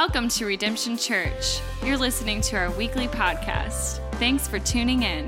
Welcome to Redemption Church. You're listening to our weekly podcast. Thanks for tuning in.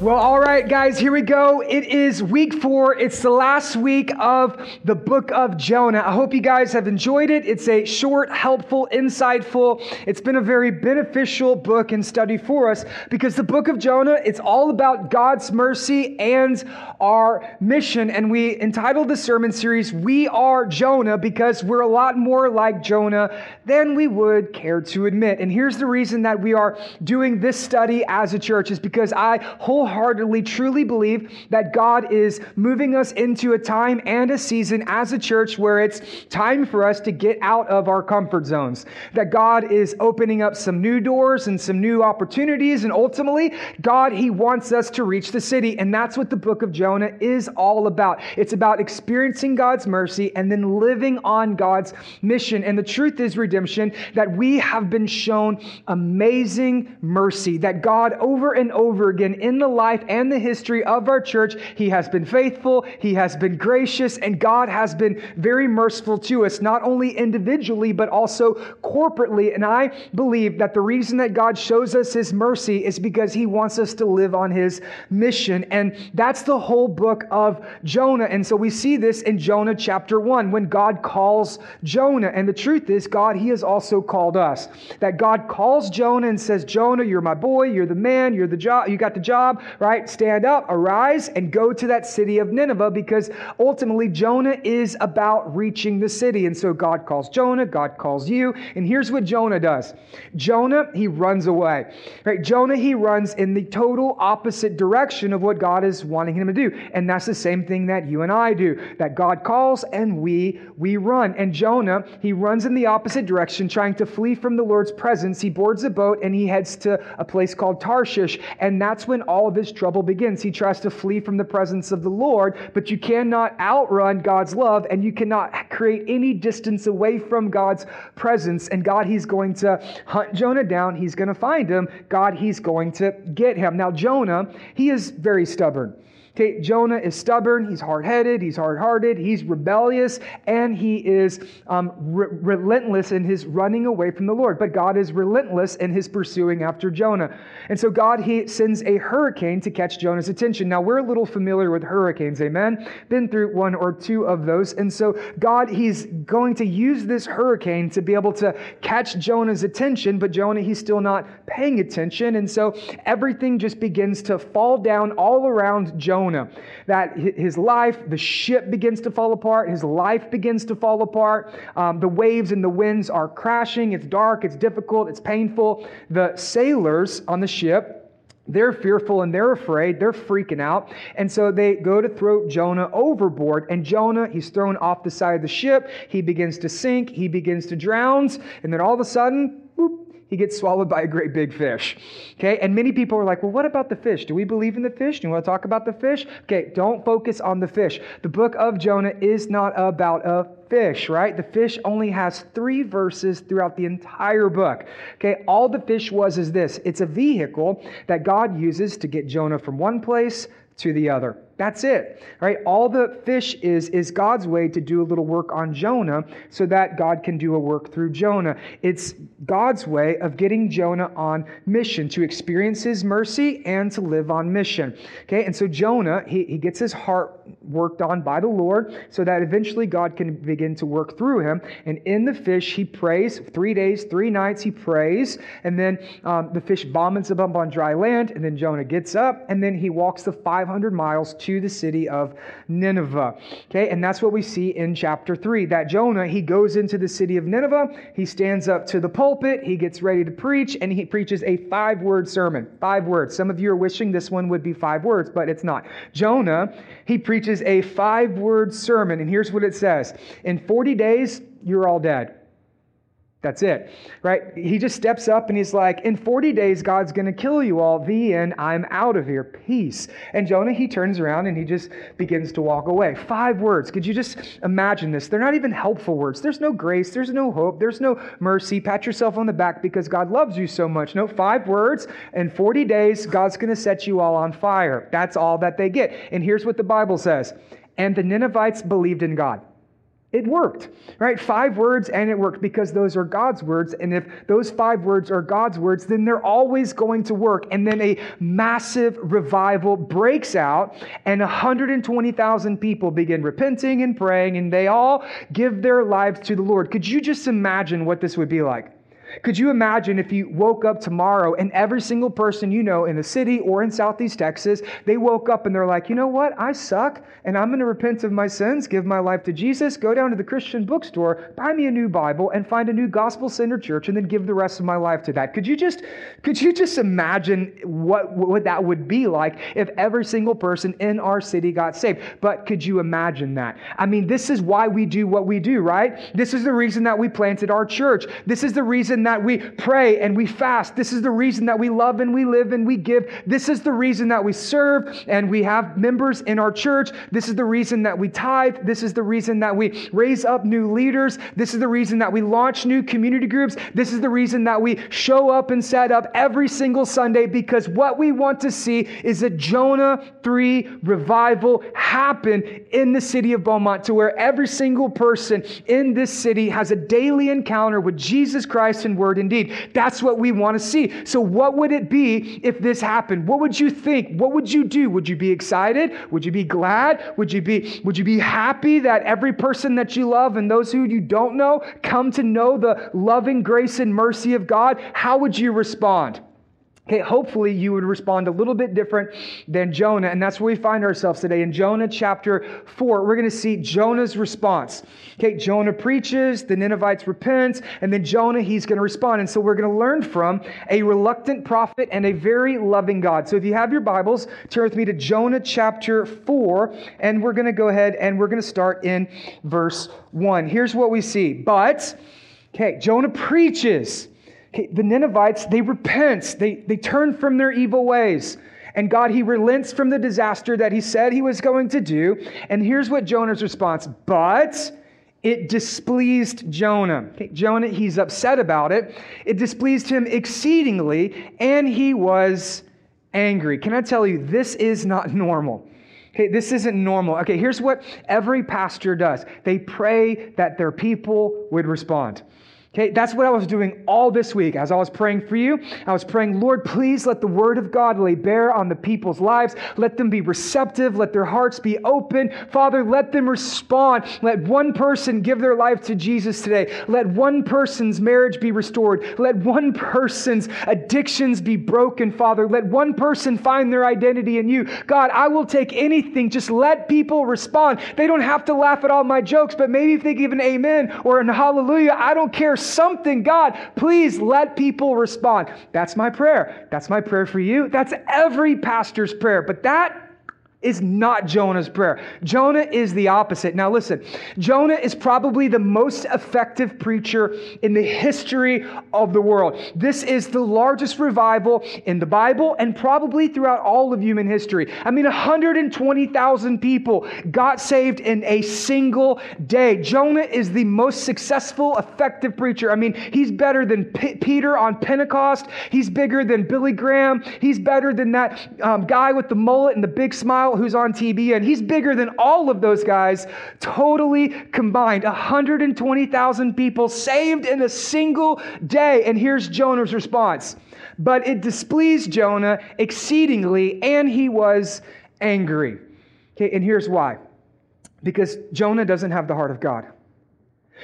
Well, all right, guys, here we go. It is week four. It's the last week of the book of Jonah. I hope you guys have enjoyed it. It's a short, helpful, insightful, it's been a very beneficial book and study for us because the book of Jonah, it's all about God's mercy and our mission. And we entitled the sermon series, We Are Jonah, because we're a lot more like Jonah than we would care to admit. And here's the reason that we are doing this study as a church is because I wholeheartedly wholeheartedly, truly believe that God is moving us into a time and a season as a church where it's time for us to get out of our comfort zones. That God is opening up some new doors and some new opportunities. And ultimately, God, He wants us to reach the city. And that's what the book of Jonah is all about. It's about experiencing God's mercy and then living on God's mission. And the truth is, redemption, that we have been shown amazing mercy. That God, over and over again in the life and the history of our church, He has been faithful, He has been gracious, and God has been very merciful to us, not only individually, but also corporately. And I believe that the reason that God shows us His mercy is because He wants us to live on His mission. And that's the whole book of Jonah. And so we see this in Jonah chapter 1 when God calls Jonah. And the truth is, God, He has also called us. That God calls Jonah and says, Jonah, you're my boy, you're the man, you're the job, you got the job right? Stand up, arise, and go to that city of Nineveh because ultimately Jonah is about reaching the city. And so God calls Jonah, God calls you. And here's what Jonah does Jonah, he runs away, right? Jonah, he runs in the total opposite direction of what God is wanting him to do. And that's the same thing that you and I do, that God calls and we, we run. And Jonah, he runs in the opposite direction, trying to flee from the Lord's presence. He boards a boat and he heads to a place called Tarshish. And that's when all of his trouble begins. He tries to flee from the presence of the Lord, but you cannot outrun God's love and you cannot create any distance away from God's presence. And God, He's going to hunt Jonah down. He's going to find him. God, He's going to get him. Now, Jonah, he is very stubborn. Jonah is stubborn, he's hard headed, he's hard hearted, he's rebellious, and he is um, re- relentless in his running away from the Lord. But God is relentless in his pursuing after Jonah. And so God, he sends a hurricane to catch Jonah's attention. Now, we're a little familiar with hurricanes, amen? Been through one or two of those. And so God, he's going to use this hurricane to be able to catch Jonah's attention, but Jonah, he's still not paying attention. And so everything just begins to fall down all around Jonah Jonah. That his life, the ship begins to fall apart, his life begins to fall apart. Um, the waves and the winds are crashing. It's dark, it's difficult, it's painful. The sailors on the ship, they're fearful and they're afraid. They're freaking out. And so they go to throw Jonah overboard. And Jonah, he's thrown off the side of the ship. He begins to sink. He begins to drown. And then all of a sudden, whoop, he gets swallowed by a great big fish. Okay, and many people are like, well, what about the fish? Do we believe in the fish? Do you want to talk about the fish? Okay, don't focus on the fish. The book of Jonah is not about a fish, right? The fish only has three verses throughout the entire book. Okay, all the fish was is this it's a vehicle that God uses to get Jonah from one place to the other. That's it, right? All the fish is is God's way to do a little work on Jonah so that God can do a work through Jonah. It's God's way of getting Jonah on mission to experience his mercy and to live on mission. Okay, and so Jonah, he, he gets his heart worked on by the Lord so that eventually God can begin to work through him. And in the fish, he prays three days, three nights, he prays, and then um, the fish vomits up on dry land, and then Jonah gets up, and then he walks the 500 miles to to the city of Nineveh. Okay, and that's what we see in chapter 3 that Jonah, he goes into the city of Nineveh, he stands up to the pulpit, he gets ready to preach, and he preaches a five word sermon. Five words. Some of you are wishing this one would be five words, but it's not. Jonah, he preaches a five word sermon, and here's what it says In 40 days, you're all dead. That's it, right? He just steps up and he's like, In 40 days, God's going to kill you all. The end. I'm out of here. Peace. And Jonah, he turns around and he just begins to walk away. Five words. Could you just imagine this? They're not even helpful words. There's no grace. There's no hope. There's no mercy. Pat yourself on the back because God loves you so much. No, five words. In 40 days, God's going to set you all on fire. That's all that they get. And here's what the Bible says and the Ninevites believed in God. It worked, right? Five words and it worked because those are God's words. And if those five words are God's words, then they're always going to work. And then a massive revival breaks out, and 120,000 people begin repenting and praying, and they all give their lives to the Lord. Could you just imagine what this would be like? Could you imagine if you woke up tomorrow and every single person you know in the city or in Southeast Texas, they woke up and they're like, you know what? I suck and I'm going to repent of my sins, give my life to Jesus, go down to the Christian bookstore, buy me a new Bible and find a new gospel centered church and then give the rest of my life to that. Could you just could you just imagine what what that would be like if every single person in our city got saved? But could you imagine that? I mean, this is why we do what we do, right? This is the reason that we planted our church. This is the reason reason that we pray and we fast. This is the reason that we love and we live and we give. This is the reason that we serve and we have members in our church. This is the reason that we tithe. This is the reason that we raise up new leaders. This is the reason that we launch new community groups. This is the reason that we show up and set up every single Sunday because what we want to see is a Jonah 3 revival happen in the city of Beaumont to where every single person in this city has a daily encounter with Jesus Christ and word indeed. That's what we want to see. So, what would it be if this happened? What would you think? What would you do? Would you be excited? Would you be glad? Would you be, would you be happy that every person that you love and those who you don't know come to know the loving grace and mercy of God? How would you respond? Okay, hopefully you would respond a little bit different than Jonah. And that's where we find ourselves today. In Jonah chapter 4, we're going to see Jonah's response. Okay, Jonah preaches, the Ninevites repent, and then Jonah, he's going to respond. And so we're going to learn from a reluctant prophet and a very loving God. So if you have your Bibles, turn with me to Jonah chapter 4, and we're going to go ahead and we're going to start in verse 1. Here's what we see. But, okay, Jonah preaches. Okay, the Ninevites, they repent, they, they turn from their evil ways. And God, He relents from the disaster that He said He was going to do. And here's what Jonah's response But it displeased Jonah. Okay, Jonah, he's upset about it. It displeased him exceedingly, and he was angry. Can I tell you, this is not normal. Okay, this isn't normal. Okay, here's what every pastor does they pray that their people would respond. Okay, that's what I was doing all this week as I was praying for you. I was praying, Lord, please let the word of God lay bare on the people's lives. Let them be receptive. Let their hearts be open. Father, let them respond. Let one person give their life to Jesus today. Let one person's marriage be restored. Let one person's addictions be broken, Father. Let one person find their identity in you. God, I will take anything. Just let people respond. They don't have to laugh at all my jokes, but maybe if they give an amen or an hallelujah, I don't care something. God, please let people respond. That's my prayer. That's my prayer for you. That's every pastor's prayer. But that is not Jonah's prayer. Jonah is the opposite. Now, listen, Jonah is probably the most effective preacher in the history of the world. This is the largest revival in the Bible and probably throughout all of human history. I mean, 120,000 people got saved in a single day. Jonah is the most successful, effective preacher. I mean, he's better than P- Peter on Pentecost, he's bigger than Billy Graham, he's better than that um, guy with the mullet and the big smile who's on TV, and he's bigger than all of those guys totally combined. 120,000 people saved in a single day. And here's Jonah's response. But it displeased Jonah exceedingly, and he was angry. Okay, and here's why. Because Jonah doesn't have the heart of God.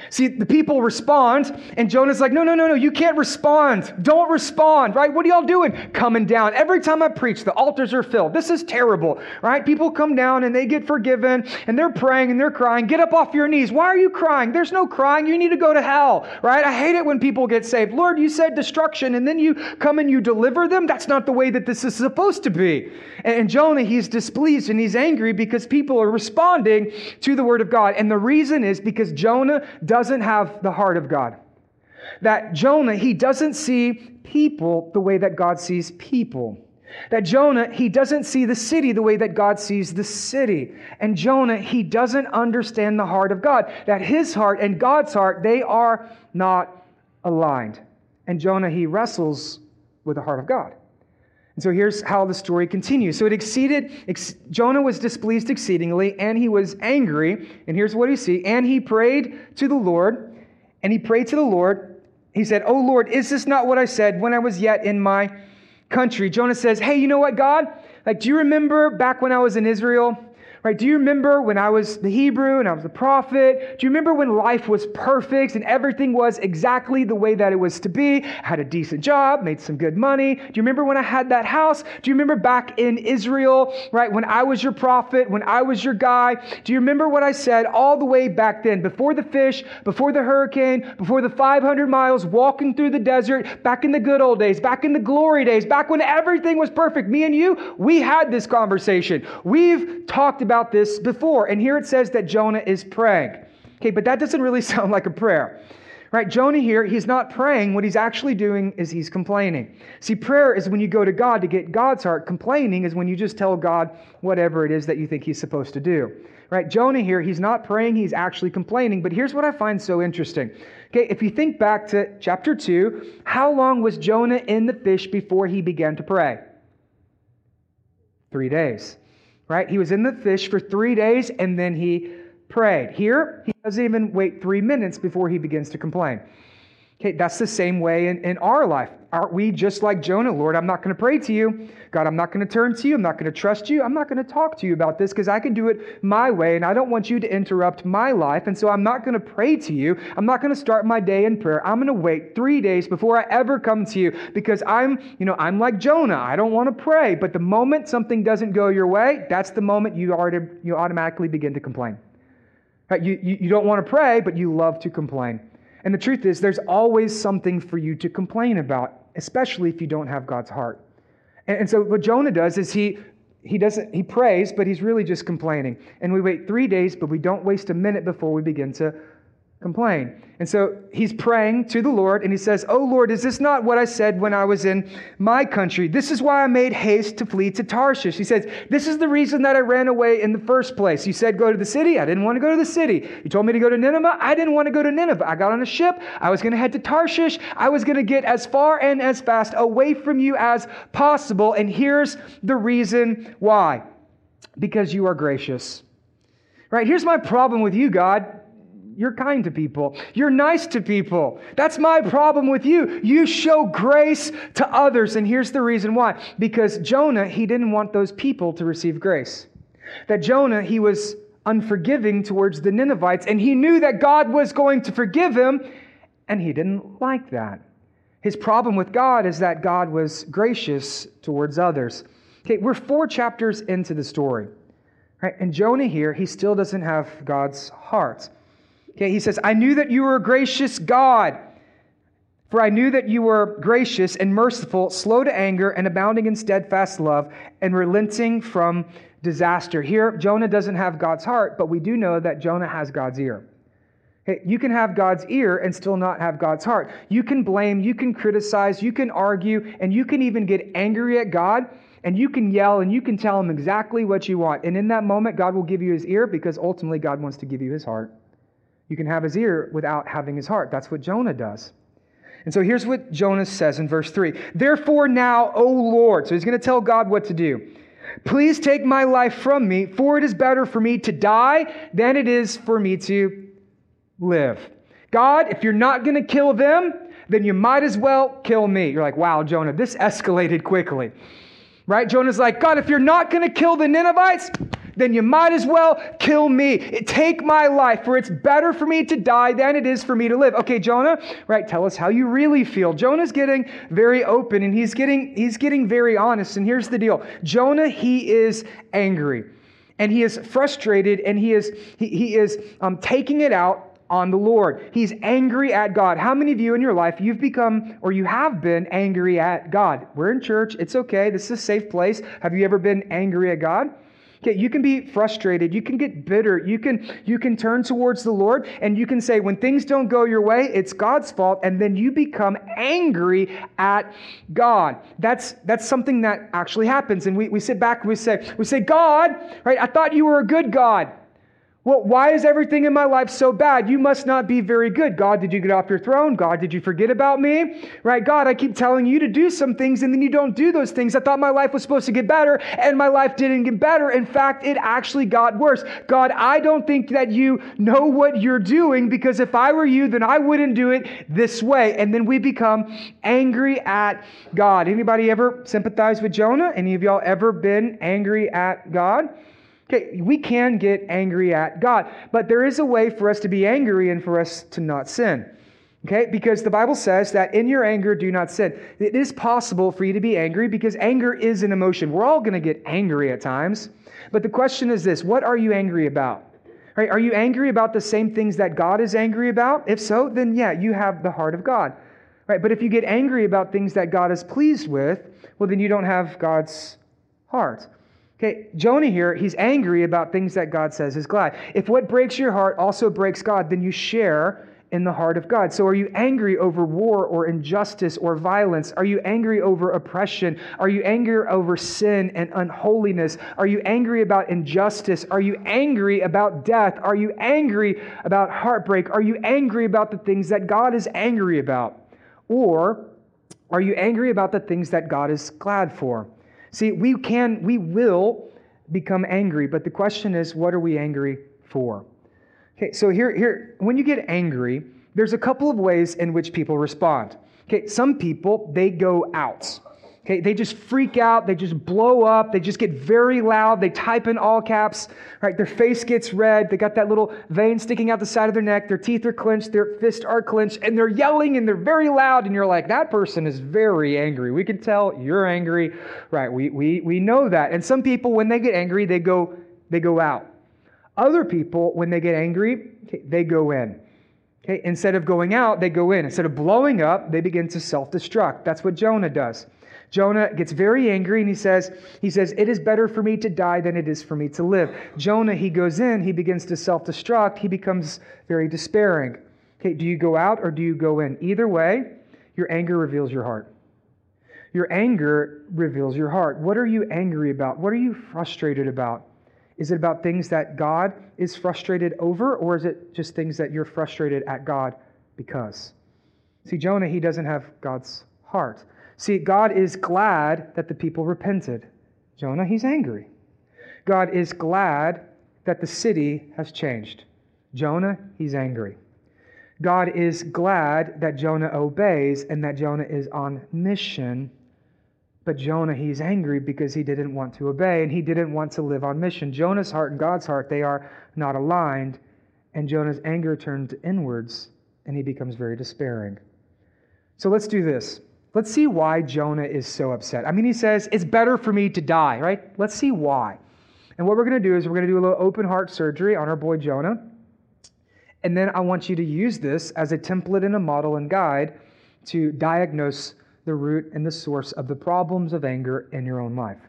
See, the people respond, and Jonah's like, No, no, no, no, you can't respond. Don't respond, right? What are y'all doing? Coming down. Every time I preach, the altars are filled. This is terrible, right? People come down and they get forgiven, and they're praying and they're crying. Get up off your knees. Why are you crying? There's no crying. You need to go to hell, right? I hate it when people get saved. Lord, you said destruction, and then you come and you deliver them. That's not the way that this is supposed to be. And Jonah, he's displeased and he's angry because people are responding to the word of God. And the reason is because Jonah doesn't have the heart of God. That Jonah, he doesn't see people the way that God sees people. That Jonah, he doesn't see the city the way that God sees the city. And Jonah, he doesn't understand the heart of God. That his heart and God's heart, they are not aligned. And Jonah, he wrestles with the heart of God. And so here's how the story continues. So it exceeded, ex, Jonah was displeased exceedingly, and he was angry. And here's what you see. And he prayed to the Lord, and he prayed to the Lord. He said, Oh Lord, is this not what I said when I was yet in my country? Jonah says, Hey, you know what, God? Like, do you remember back when I was in Israel? Right? Do you remember when I was the Hebrew and I was the prophet? Do you remember when life was perfect and everything was exactly the way that it was to be? I had a decent job, made some good money. Do you remember when I had that house? Do you remember back in Israel, right? When I was your prophet, when I was your guy? Do you remember what I said all the way back then, before the fish, before the hurricane, before the 500 miles walking through the desert, back in the good old days, back in the glory days, back when everything was perfect? Me and you, we had this conversation. We've talked about this before. And here it says that Jonah is praying. Okay, but that doesn't really sound like a prayer. Right? Jonah here, he's not praying. What he's actually doing is he's complaining. See, prayer is when you go to God to get God's heart. Complaining is when you just tell God whatever it is that you think he's supposed to do. Right? Jonah here, he's not praying, he's actually complaining. But here's what I find so interesting. Okay, if you think back to chapter 2, how long was Jonah in the fish before he began to pray? Three days right? He was in the fish for three days and then he prayed. Here, he doesn't even wait three minutes before he begins to complain. Okay, that's the same way in, in our life. Aren't we just like Jonah? Lord, I'm not going to pray to you. God, I'm not going to turn to you. I'm not going to trust you. I'm not going to talk to you about this because I can do it my way and I don't want you to interrupt my life. And so I'm not going to pray to you. I'm not going to start my day in prayer. I'm going to wait three days before I ever come to you because I'm, you know, I'm like Jonah. I don't want to pray. But the moment something doesn't go your way, that's the moment you, already, you automatically begin to complain. Right? You, you, you don't want to pray, but you love to complain. And the truth is, there's always something for you to complain about, especially if you don't have God's heart. And, and so what Jonah does is he he doesn't he prays, but he's really just complaining. And we wait three days, but we don't waste a minute before we begin to complain. And so he's praying to the Lord and he says, Oh Lord, is this not what I said when I was in my country? This is why I made haste to flee to Tarshish. He says, This is the reason that I ran away in the first place. You said, Go to the city. I didn't want to go to the city. You told me to go to Nineveh. I didn't want to go to Nineveh. I got on a ship. I was going to head to Tarshish. I was going to get as far and as fast away from you as possible. And here's the reason why because you are gracious. Right? Here's my problem with you, God. You're kind to people. You're nice to people. That's my problem with you. You show grace to others. And here's the reason why because Jonah, he didn't want those people to receive grace. That Jonah, he was unforgiving towards the Ninevites, and he knew that God was going to forgive him, and he didn't like that. His problem with God is that God was gracious towards others. Okay, we're four chapters into the story. Right? And Jonah here, he still doesn't have God's heart. Okay, he says, I knew that you were a gracious God. For I knew that you were gracious and merciful, slow to anger, and abounding in steadfast love, and relenting from disaster. Here, Jonah doesn't have God's heart, but we do know that Jonah has God's ear. You can have God's ear and still not have God's heart. You can blame, you can criticize, you can argue, and you can even get angry at God, and you can yell and you can tell him exactly what you want. And in that moment, God will give you his ear because ultimately God wants to give you his heart. You can have his ear without having his heart. That's what Jonah does. And so here's what Jonah says in verse 3 Therefore, now, O Lord, so he's going to tell God what to do. Please take my life from me, for it is better for me to die than it is for me to live. God, if you're not going to kill them, then you might as well kill me. You're like, wow, Jonah, this escalated quickly. Right? Jonah's like, God, if you're not going to kill the Ninevites, then you might as well kill me. Take my life, for it's better for me to die than it is for me to live. Okay, Jonah, right, tell us how you really feel. Jonah's getting very open and he's getting he's getting very honest. And here's the deal. Jonah, he is angry. And he is frustrated and he is he, he is um, taking it out on the Lord. He's angry at God. How many of you in your life you've become or you have been angry at God? We're in church. It's okay. This is a safe place. Have you ever been angry at God? Okay, you can be frustrated, you can get bitter, you can you can turn towards the Lord and you can say when things don't go your way, it's God's fault and then you become angry at God. That's that's something that actually happens and we, we sit back and we say we say God, right? I thought you were a good God. Well, why is everything in my life so bad? You must not be very good. God, did you get off your throne? God, did you forget about me? Right? God, I keep telling you to do some things and then you don't do those things. I thought my life was supposed to get better and my life didn't get better. In fact, it actually got worse. God, I don't think that you know what you're doing because if I were you, then I wouldn't do it this way. And then we become angry at God. Anybody ever sympathize with Jonah? Any of y'all ever been angry at God? Okay, we can get angry at God, but there is a way for us to be angry and for us to not sin. Okay, because the Bible says that in your anger, do not sin. It is possible for you to be angry because anger is an emotion. We're all going to get angry at times. But the question is this what are you angry about? Right, are you angry about the same things that God is angry about? If so, then yeah, you have the heart of God. Right, but if you get angry about things that God is pleased with, well, then you don't have God's heart. Okay, Jonah here, he's angry about things that God says is glad. If what breaks your heart also breaks God, then you share in the heart of God. So are you angry over war or injustice or violence? Are you angry over oppression? Are you angry over sin and unholiness? Are you angry about injustice? Are you angry about death? Are you angry about heartbreak? Are you angry about the things that God is angry about? Or are you angry about the things that God is glad for? See, we can, we will become angry, but the question is, what are we angry for? Okay, so here, here, when you get angry, there's a couple of ways in which people respond. Okay, some people, they go out. Okay, they just freak out, they just blow up, they just get very loud, they type in all caps, right? Their face gets red, they got that little vein sticking out the side of their neck, their teeth are clenched, their fists are clenched, and they're yelling and they're very loud, and you're like, that person is very angry. We can tell you're angry, right? We we we know that. And some people, when they get angry, they go they go out. Other people, when they get angry, they go in. Okay, instead of going out, they go in. Instead of blowing up, they begin to self-destruct. That's what Jonah does. Jonah gets very angry and he says, he says, It is better for me to die than it is for me to live. Jonah, he goes in, he begins to self destruct, he becomes very despairing. Okay, do you go out or do you go in? Either way, your anger reveals your heart. Your anger reveals your heart. What are you angry about? What are you frustrated about? Is it about things that God is frustrated over, or is it just things that you're frustrated at God because? See, Jonah, he doesn't have God's heart. See, God is glad that the people repented. Jonah, he's angry. God is glad that the city has changed. Jonah, he's angry. God is glad that Jonah obeys and that Jonah is on mission. But Jonah, he's angry because he didn't want to obey and he didn't want to live on mission. Jonah's heart and God's heart, they are not aligned. And Jonah's anger turns inwards and he becomes very despairing. So let's do this. Let's see why Jonah is so upset. I mean, he says, It's better for me to die, right? Let's see why. And what we're going to do is we're going to do a little open heart surgery on our boy Jonah. And then I want you to use this as a template and a model and guide to diagnose the root and the source of the problems of anger in your own life.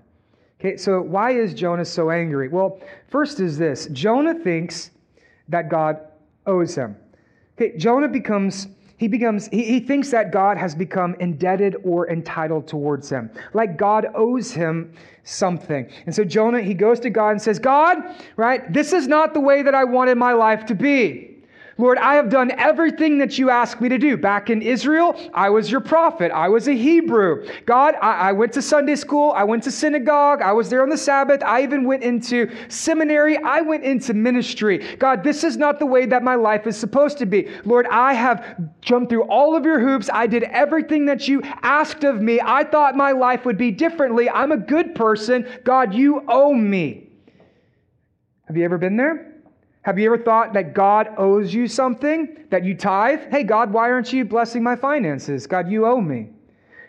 Okay, so why is Jonah so angry? Well, first is this Jonah thinks that God owes him. Okay, Jonah becomes he becomes he, he thinks that god has become indebted or entitled towards him. Like god owes him something. And so jonah he goes to god and says god right this is not the way that i wanted my life to be Lord, I have done everything that you asked me to do. Back in Israel, I was your prophet. I was a Hebrew. God, I, I, went to Sunday school. I went to synagogue. I was there on the Sabbath. I even went into seminary. I went into ministry. God, this is not the way that my life is supposed to be. Lord, I have jumped through all of your hoops. I did everything that you asked of me. I thought my life would be differently. I'm a good person. God, you owe me. Have you ever been there? Have you ever thought that God owes you something, that you tithe? Hey, God, why aren't you blessing my finances? God, you owe me.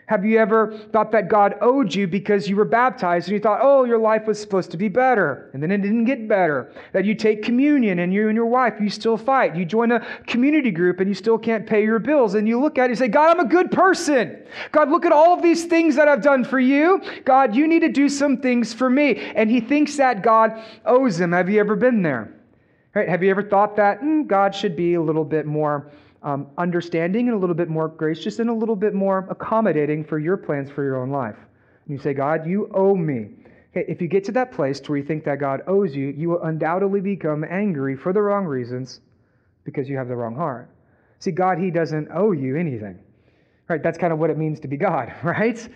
Have you ever thought that God owed you because you were baptized and you thought, oh, your life was supposed to be better, and then it didn't get better? That you take communion and you and your wife, you still fight. You join a community group and you still can't pay your bills, and you look at it and say, God, I'm a good person. God, look at all of these things that I've done for you. God, you need to do some things for me. And he thinks that God owes him. Have you ever been there? Right? Have you ever thought that mm, God should be a little bit more um, understanding and a little bit more gracious and a little bit more accommodating for your plans for your own life? And you say, God, you owe me. Okay, if you get to that place where you think that God owes you, you will undoubtedly become angry for the wrong reasons because you have the wrong heart. See, God, He doesn't owe you anything. Right? That's kind of what it means to be God, right?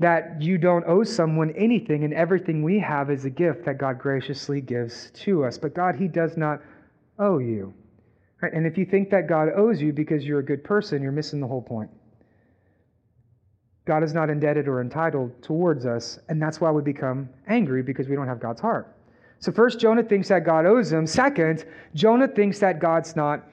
That you don't owe someone anything, and everything we have is a gift that God graciously gives to us. But God, He does not owe you. Right? And if you think that God owes you because you're a good person, you're missing the whole point. God is not indebted or entitled towards us, and that's why we become angry because we don't have God's heart. So, first, Jonah thinks that God owes him. Second, Jonah thinks that God's not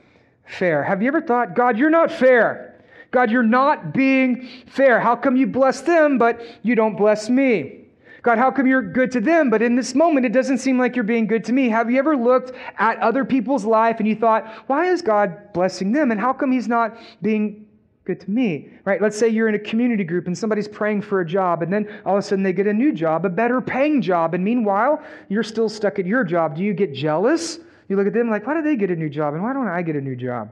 fair. Have you ever thought, God, you're not fair? God, you're not being fair. How come you bless them, but you don't bless me? God, how come you're good to them, but in this moment it doesn't seem like you're being good to me? Have you ever looked at other people's life and you thought, why is God blessing them? And how come He's not being good to me, right? Let's say you're in a community group and somebody's praying for a job, and then all of a sudden they get a new job, a better paying job, and meanwhile, you're still stuck at your job. Do you get jealous? You look at them like, why do they get a new job, and why don't I get a new job?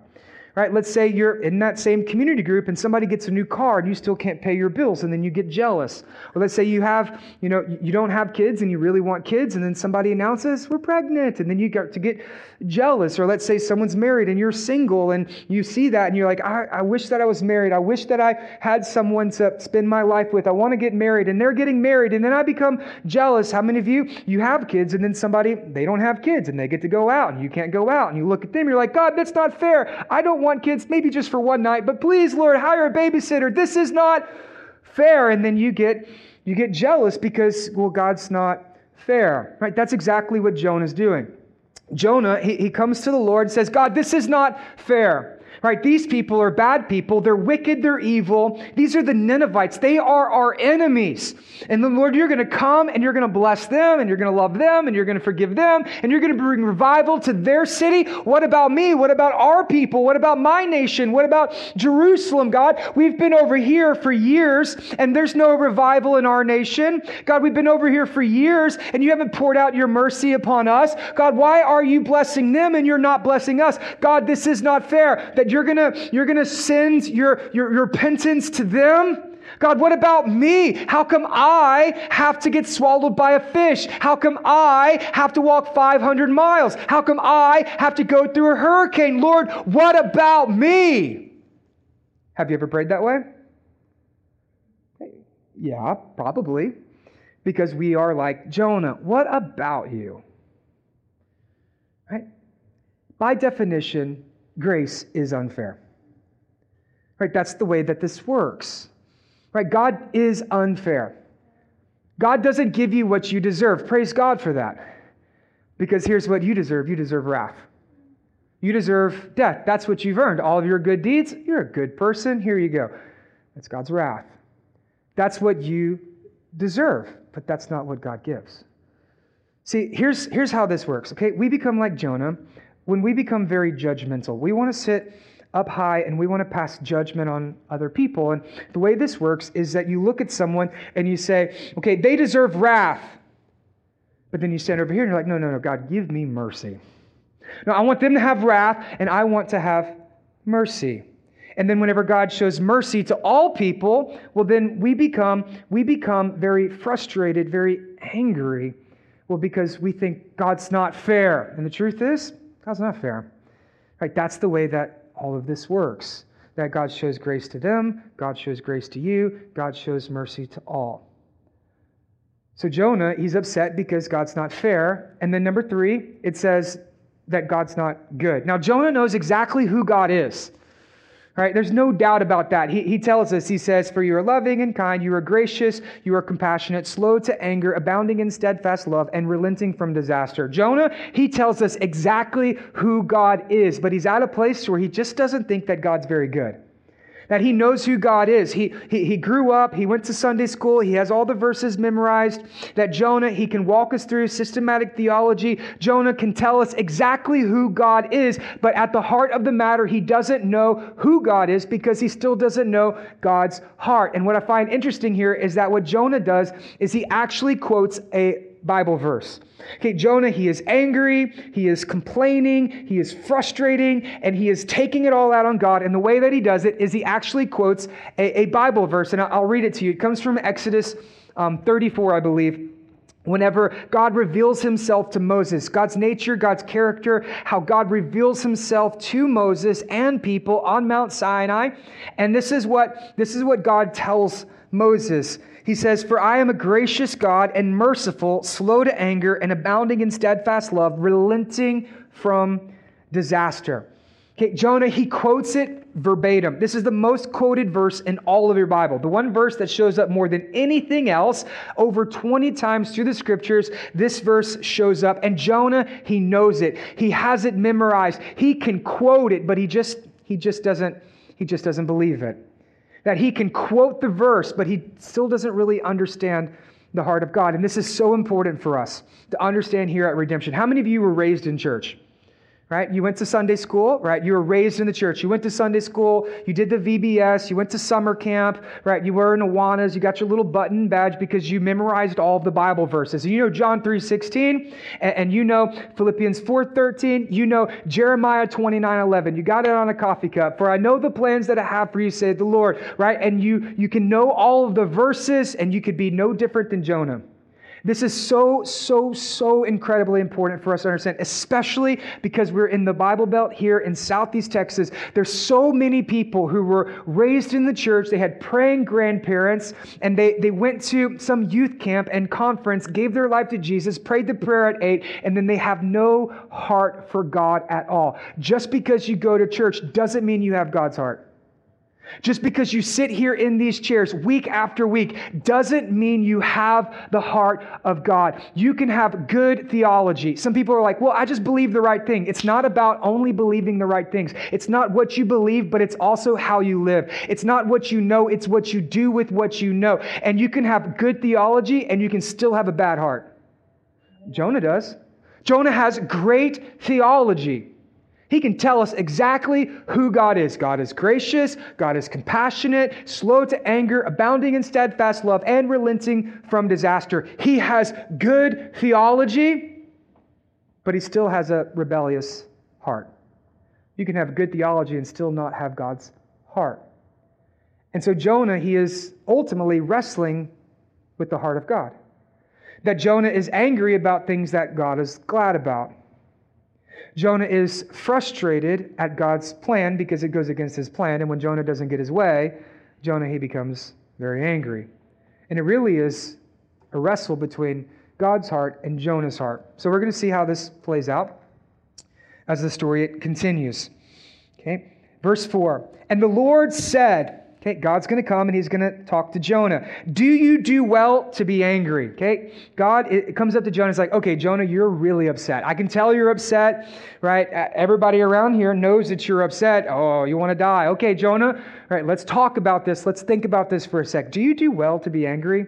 Right? Let's say you're in that same community group and somebody gets a new car and you still can't pay your bills and then you get jealous. Or let's say you have, you know, you don't have kids and you really want kids and then somebody announces, we're pregnant. And then you get to get jealous. Or let's say someone's married and you're single and you see that and you're like, I, I wish that I was married. I wish that I had someone to spend my life with. I want to get married. And they're getting married. And then I become jealous. How many of you, you have kids and then somebody, they don't have kids and they get to go out and you can't go out. And you look at them, you're like, God, that's not fair. I don't want kids, maybe just for one night, but please, Lord, hire a babysitter. This is not fair. And then you get you get jealous because, well, God's not fair. Right? That's exactly what Jonah's doing. Jonah, he, he comes to the Lord and says, God, this is not fair right? These people are bad people. They're wicked. They're evil. These are the Ninevites. They are our enemies. And the Lord, you're going to come and you're going to bless them and you're going to love them and you're going to forgive them and you're going to bring revival to their city. What about me? What about our people? What about my nation? What about Jerusalem, God? We've been over here for years and there's no revival in our nation. God, we've been over here for years and you haven't poured out your mercy upon us. God, why are you blessing them and you're not blessing us? God, this is not fair that you're gonna, you're gonna send your, your, your repentance to them? God, what about me? How come I have to get swallowed by a fish? How come I have to walk 500 miles? How come I have to go through a hurricane? Lord, what about me? Have you ever prayed that way? Yeah, probably. Because we are like Jonah. What about you? Right? By definition, grace is unfair. Right? That's the way that this works. Right? God is unfair. God doesn't give you what you deserve. Praise God for that. Because here's what you deserve you deserve wrath. You deserve death. That's what you've earned. All of your good deeds, you're a good person. Here you go. That's God's wrath. That's what you deserve, but that's not what God gives. See, here's, here's how this works, okay? We become like Jonah when we become very judgmental. We want to sit up high and we want to pass judgment on other people. And the way this works is that you look at someone and you say, okay, they deserve wrath. But then you stand over here and you're like, no, no, no, God, give me mercy. No, I want them to have wrath and I want to have mercy. And then whenever God shows mercy to all people, well then we become we become very frustrated, very angry. Well, because we think God's not fair. And the truth is, God's not fair. Right? That's the way that all of this works. That God shows grace to them, God shows grace to you, God shows mercy to all. So Jonah, he's upset because God's not fair. And then number three, it says that God's not good. Now, Jonah knows exactly who God is. Right? There's no doubt about that. He, he tells us, he says, For you are loving and kind, you are gracious, you are compassionate, slow to anger, abounding in steadfast love, and relenting from disaster. Jonah, he tells us exactly who God is, but he's at a place where he just doesn't think that God's very good that he knows who God is. He, he, he grew up, he went to Sunday school, he has all the verses memorized. That Jonah, he can walk us through systematic theology. Jonah can tell us exactly who God is, but at the heart of the matter, he doesn't know who God is because he still doesn't know God's heart. And what I find interesting here is that what Jonah does is he actually quotes a Bible verse. Okay, Jonah, he is angry, he is complaining, he is frustrating, and he is taking it all out on God. And the way that he does it is he actually quotes a, a Bible verse, and I'll read it to you. It comes from Exodus um, 34, I believe. Whenever God reveals himself to Moses, God's nature, God's character, how God reveals himself to Moses and people on Mount Sinai. And this is what, this is what God tells Moses. He says, For I am a gracious God and merciful, slow to anger, and abounding in steadfast love, relenting from disaster. Okay, Jonah, he quotes it verbatim. This is the most quoted verse in all of your Bible. The one verse that shows up more than anything else, over 20 times through the scriptures, this verse shows up. And Jonah, he knows it. He has it memorized. He can quote it, but he just he just doesn't he just doesn't believe it. That he can quote the verse, but he still doesn't really understand the heart of God. And this is so important for us to understand here at Redemption. How many of you were raised in church? Right? You went to Sunday school, right? You were raised in the church. You went to Sunday school. You did the VBS. You went to summer camp, right? You were in Awanas. You got your little button badge because you memorized all of the Bible verses. You know John 3.16, and, and you know Philippians 4.13. You know Jeremiah 29.11. You got it on a coffee cup. For I know the plans that I have for you, said the Lord, right? And you, you can know all of the verses, and you could be no different than Jonah. This is so, so, so incredibly important for us to understand, especially because we're in the Bible Belt here in Southeast Texas. There's so many people who were raised in the church, they had praying grandparents, and they, they went to some youth camp and conference, gave their life to Jesus, prayed the prayer at eight, and then they have no heart for God at all. Just because you go to church doesn't mean you have God's heart. Just because you sit here in these chairs week after week doesn't mean you have the heart of God. You can have good theology. Some people are like, well, I just believe the right thing. It's not about only believing the right things. It's not what you believe, but it's also how you live. It's not what you know, it's what you do with what you know. And you can have good theology and you can still have a bad heart. Jonah does. Jonah has great theology. He can tell us exactly who God is. God is gracious, God is compassionate, slow to anger, abounding in steadfast love, and relenting from disaster. He has good theology, but he still has a rebellious heart. You can have good theology and still not have God's heart. And so Jonah, he is ultimately wrestling with the heart of God. That Jonah is angry about things that God is glad about. Jonah is frustrated at God's plan because it goes against his plan. And when Jonah doesn't get his way, Jonah, he becomes very angry. And it really is a wrestle between God's heart and Jonah's heart. So we're going to see how this plays out as the story continues. Okay? Verse 4 And the Lord said, Okay, God's going to come and he's going to talk to Jonah. Do you do well to be angry? Okay, God it comes up to Jonah. It's like, okay, Jonah, you're really upset. I can tell you're upset, right? Uh, everybody around here knows that you're upset. Oh, you want to die. Okay, Jonah, all right, let's talk about this. Let's think about this for a sec. Do you do well to be angry?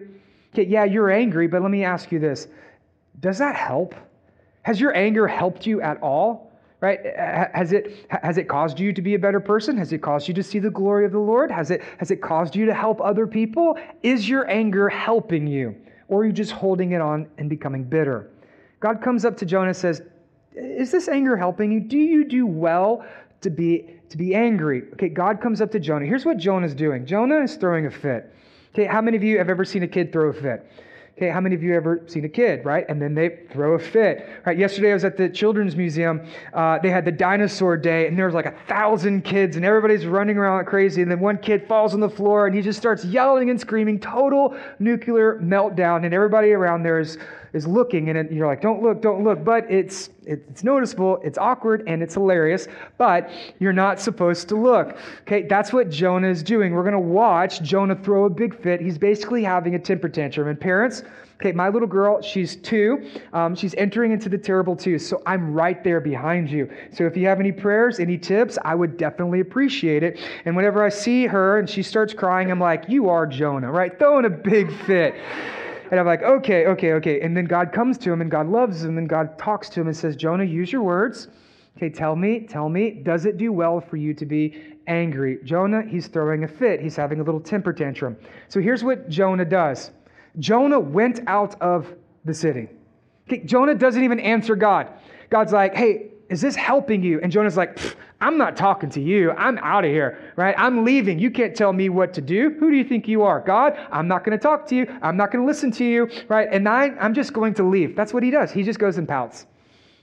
Okay, yeah, you're angry, but let me ask you this Does that help? Has your anger helped you at all? Right? Uh, has it, has it caused you to be a better person? Has it caused you to see the glory of the Lord? Has it, has it caused you to help other people? Is your anger helping you? Or are you just holding it on and becoming bitter? God comes up to Jonah and says, Is this anger helping you? Do you do well to be, to be angry? Okay, God comes up to Jonah. Here's what Jonah's doing Jonah is throwing a fit. Okay, how many of you have ever seen a kid throw a fit? Okay, how many of you ever seen a kid, right? And then they throw a fit, right? Yesterday I was at the Children's Museum. Uh, they had the dinosaur day, and there was like a thousand kids, and everybody's running around like crazy. And then one kid falls on the floor, and he just starts yelling and screaming, total nuclear meltdown. And everybody around there is is looking, and you're like, don't look, don't look. But it's, it's noticeable, it's awkward, and it's hilarious, but you're not supposed to look. Okay, that's what Jonah is doing. We're going to watch Jonah throw a big fit. He's basically having a temper tantrum. And parents, okay, my little girl, she's two. Um, she's entering into the terrible two. So I'm right there behind you. So if you have any prayers, any tips, I would definitely appreciate it. And whenever I see her and she starts crying, I'm like, you are Jonah, right? Throwing a big fit. And I'm like, okay, okay, okay. And then God comes to him and God loves him and God talks to him and says, Jonah, use your words. Okay, tell me, tell me, does it do well for you to be angry? Jonah, he's throwing a fit. He's having a little temper tantrum. So here's what Jonah does Jonah went out of the city. Okay, Jonah doesn't even answer God. God's like, hey, Is this helping you? And Jonah's like, I'm not talking to you. I'm out of here, right? I'm leaving. You can't tell me what to do. Who do you think you are? God, I'm not going to talk to you. I'm not going to listen to you, right? And I, I'm just going to leave. That's what he does. He just goes and pouts.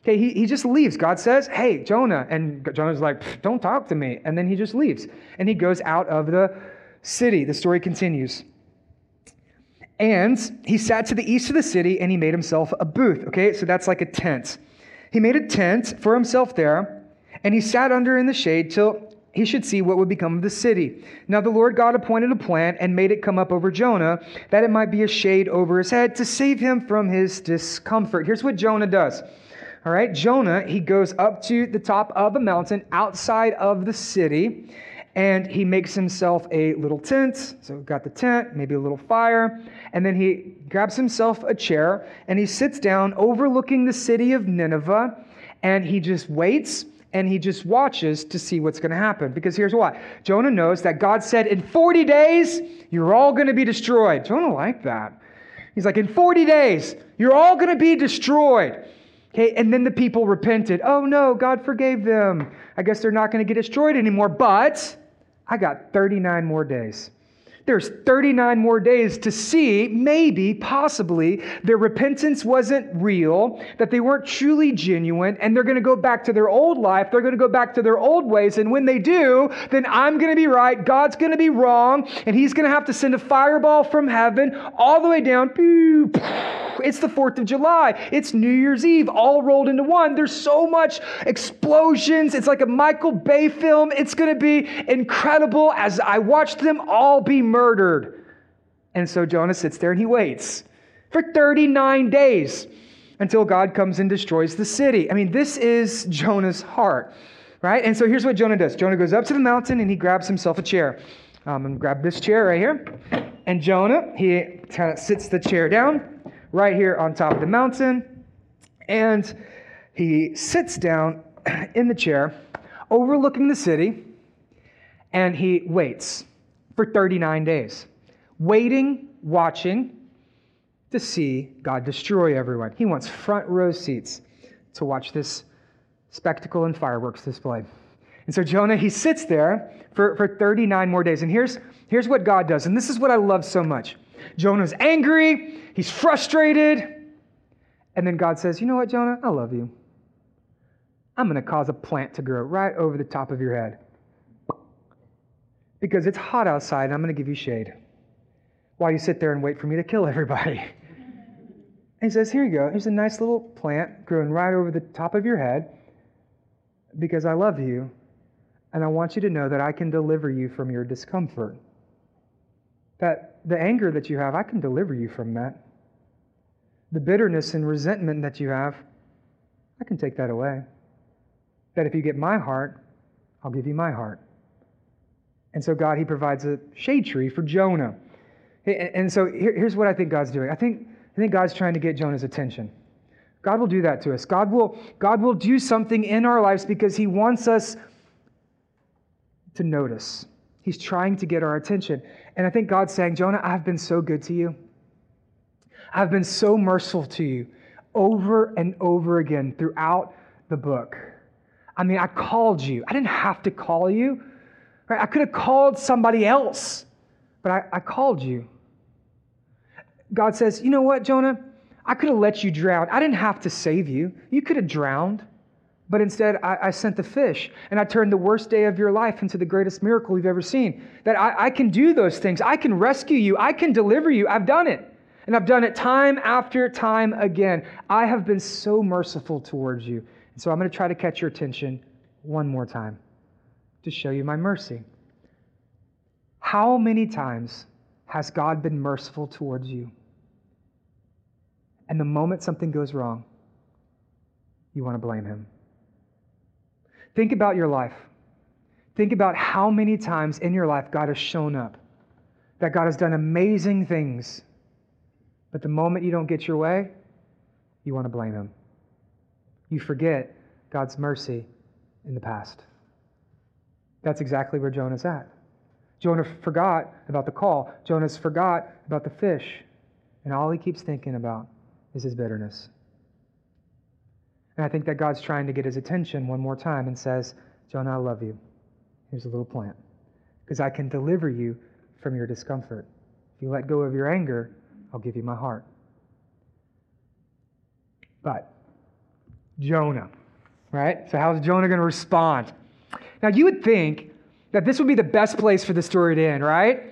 Okay, he, he just leaves. God says, Hey, Jonah. And Jonah's like, Don't talk to me. And then he just leaves. And he goes out of the city. The story continues. And he sat to the east of the city and he made himself a booth. Okay, so that's like a tent. He made a tent for himself there and he sat under in the shade till he should see what would become of the city. Now the Lord God appointed a plant and made it come up over Jonah that it might be a shade over his head to save him from his discomfort. Here's what Jonah does. All right, Jonah, he goes up to the top of a mountain outside of the city and he makes himself a little tent. So we've got the tent, maybe a little fire, and then he grabs himself a chair and he sits down overlooking the city of Nineveh and he just waits and he just watches to see what's going to happen. Because here's why Jonah knows that God said, In 40 days, you're all going to be destroyed. Jonah liked that. He's like, In 40 days, you're all going to be destroyed. Okay, and then the people repented. Oh no, God forgave them. I guess they're not going to get destroyed anymore. But I got 39 more days. There's 39 more days to see, maybe, possibly, their repentance wasn't real, that they weren't truly genuine, and they're going to go back to their old life. They're going to go back to their old ways. And when they do, then I'm going to be right, God's going to be wrong, and He's going to have to send a fireball from heaven all the way down. It's the 4th of July. It's New Year's Eve, all rolled into one. There's so much explosions. It's like a Michael Bay film. It's going to be incredible as I watch them all be murdered. And so Jonah sits there and he waits for 39 days until God comes and destroys the city. I mean, this is Jonah's heart, right? And so here's what Jonah does Jonah goes up to the mountain and he grabs himself a chair. Um, and grab this chair right here. And Jonah, he kind of sits the chair down right here on top of the mountain. And he sits down in the chair, overlooking the city, and he waits for 39 days, waiting, watching to see God destroy everyone. He wants front row seats to watch this spectacle and fireworks display. And so Jonah, he sits there for, for 39 more days. And here's, here's what God does. And this is what I love so much. Jonah's angry, he's frustrated. And then God says, You know what, Jonah? I love you. I'm going to cause a plant to grow right over the top of your head. Because it's hot outside and I'm going to give you shade while you sit there and wait for me to kill everybody. And he says, Here you go. Here's a nice little plant growing right over the top of your head because I love you and I want you to know that I can deliver you from your discomfort. That the anger that you have, I can deliver you from that. The bitterness and resentment that you have, I can take that away. That if you get my heart, I'll give you my heart. And so God, He provides a shade tree for Jonah. And so here's what I think God's doing. I think, I think God's trying to get Jonah's attention. God will do that to us. God will, God will do something in our lives because He wants us to notice. He's trying to get our attention. And I think God's saying, Jonah, I've been so good to you. I've been so merciful to you over and over again throughout the book. I mean, I called you. I didn't have to call you. Right? I could have called somebody else, but I, I called you. God says, You know what, Jonah? I could have let you drown. I didn't have to save you. You could have drowned. But instead, I, I, sent the fish and I turned the worst day of your life into the greatest miracle you've ever seen. That I, I can do those things. I can rescue you. I can deliver you. I've done it. And I've done it time after time again. I have been so merciful towards you. And so I'm going to try to catch your attention one more time to show you my mercy. How many times has God been merciful towards you? And the moment something goes wrong, you want to blame him. Think about your life. Think about how many times in your life God has shown up, that God has done amazing things. But the moment you don't get your way, you want to blame Him. You forget God's mercy in the past. That's exactly where Jonah's at. Jonah forgot about the call. Jonah's forgot about the fish. And all he keeps thinking about is his bitterness. And I think that God's trying to get his attention one more time and says, Jonah, I love you. Here's a little plant. Because I can deliver you from your discomfort. If you let go of your anger, I'll give you my heart. But Jonah, right? So, how's Jonah going to respond? Now, you would think that this would be the best place for the story to end, right?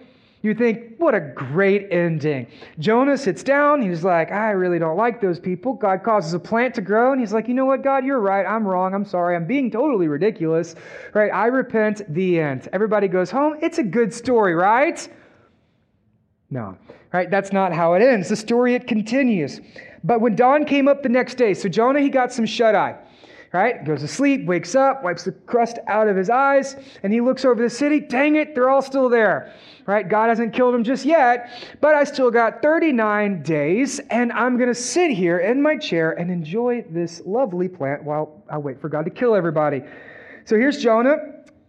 You think, what a great ending. Jonah sits down. He's like, I really don't like those people. God causes a plant to grow. And he's like, you know what, God, you're right. I'm wrong. I'm sorry. I'm being totally ridiculous. Right? I repent. The end. Everybody goes home. It's a good story, right? No. Right? That's not how it ends. The story, it continues. But when dawn came up the next day, so Jonah, he got some shut eye right? Goes to sleep, wakes up, wipes the crust out of his eyes, and he looks over the city. Dang it, they're all still there, right? God hasn't killed them just yet, but I still got 39 days, and I'm going to sit here in my chair and enjoy this lovely plant while I wait for God to kill everybody. So here's Jonah.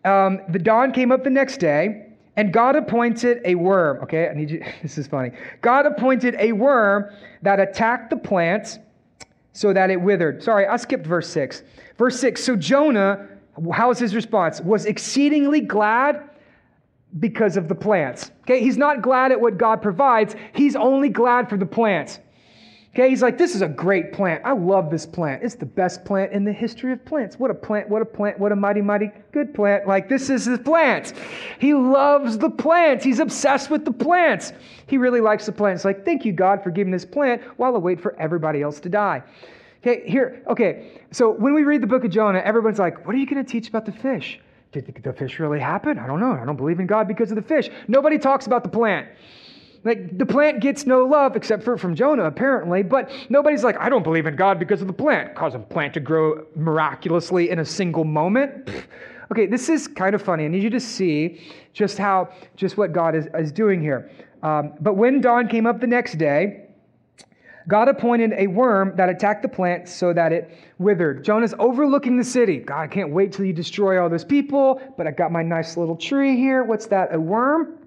Um, the dawn came up the next day. And God appointed a worm. Okay, I need you. This is funny. God appointed a worm that attacked the plant so that it withered. Sorry, I skipped verse 6. Verse 6 So Jonah, how was his response? Was exceedingly glad because of the plants. Okay, he's not glad at what God provides, he's only glad for the plants. Okay, he's like, this is a great plant. I love this plant. It's the best plant in the history of plants. What a plant, what a plant, what a mighty, mighty good plant. Like, this is the plant. He loves the plants. He's obsessed with the plants. He really likes the plants. Like, thank you, God, for giving this plant while I wait for everybody else to die. Okay, here, okay. So when we read the book of Jonah, everyone's like, what are you going to teach about the fish? Did the fish really happen? I don't know. I don't believe in God because of the fish. Nobody talks about the plant. Like the plant gets no love except for from Jonah, apparently, but nobody's like, I don't believe in God because of the plant. Cause a plant to grow miraculously in a single moment. Okay, this is kind of funny. I need you to see just how, just what God is, is doing here. Um, but when dawn came up the next day, God appointed a worm that attacked the plant so that it withered. Jonah's overlooking the city. God, I can't wait till you destroy all those people, but I got my nice little tree here. What's that? A worm?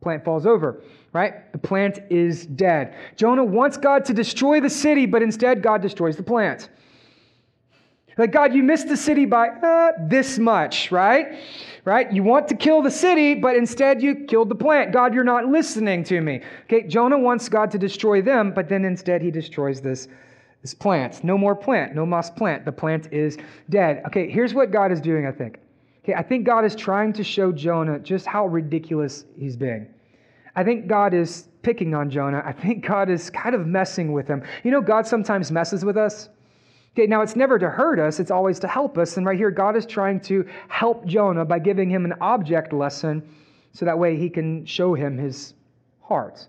Plant falls over, right? The plant is dead. Jonah wants God to destroy the city, but instead God destroys the plant. Like, God, you missed the city by uh, this much, right? Right? You want to kill the city, but instead you killed the plant. God, you're not listening to me. Okay, Jonah wants God to destroy them, but then instead he destroys this, this plant. No more plant, no moss plant. The plant is dead. Okay, here's what God is doing, I think. Okay, I think God is trying to show Jonah just how ridiculous he's being. I think God is picking on Jonah. I think God is kind of messing with him. You know, God sometimes messes with us. Okay, now it's never to hurt us, it's always to help us. And right here, God is trying to help Jonah by giving him an object lesson so that way he can show him his heart.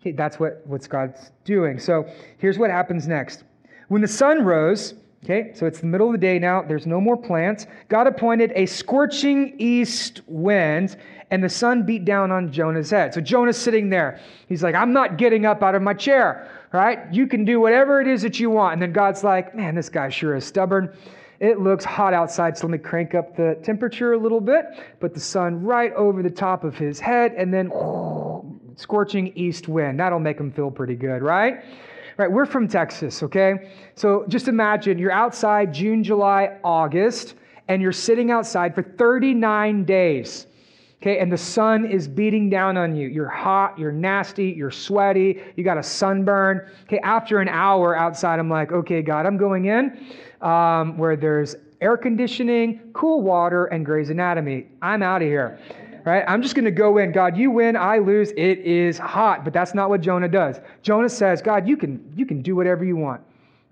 Okay, that's what, what's God's doing. So here's what happens next. When the sun rose, okay, so it's the middle of the day now, there's no more plants. God appointed a scorching east wind, and the sun beat down on Jonah's head. So Jonah's sitting there. He's like, I'm not getting up out of my chair right? You can do whatever it is that you want. And then God's like, man, this guy sure is stubborn. It looks hot outside, so let me crank up the temperature a little bit. Put the sun right over the top of his head, and then oh, scorching east wind. That'll make him feel pretty good, right? Right, we're from Texas, okay? So just imagine you're outside June, July, August, and you're sitting outside for 39 days. Okay, and the sun is beating down on you. You're hot, you're nasty, you're sweaty, you got a sunburn. Okay, after an hour outside, I'm like, okay, God, I'm going in um, where there's air conditioning, cool water, and Grey's Anatomy. I'm out of here. Right? I'm just going to go in. God, you win, I lose. It is hot, but that's not what Jonah does. Jonah says, God, you can you can do whatever you want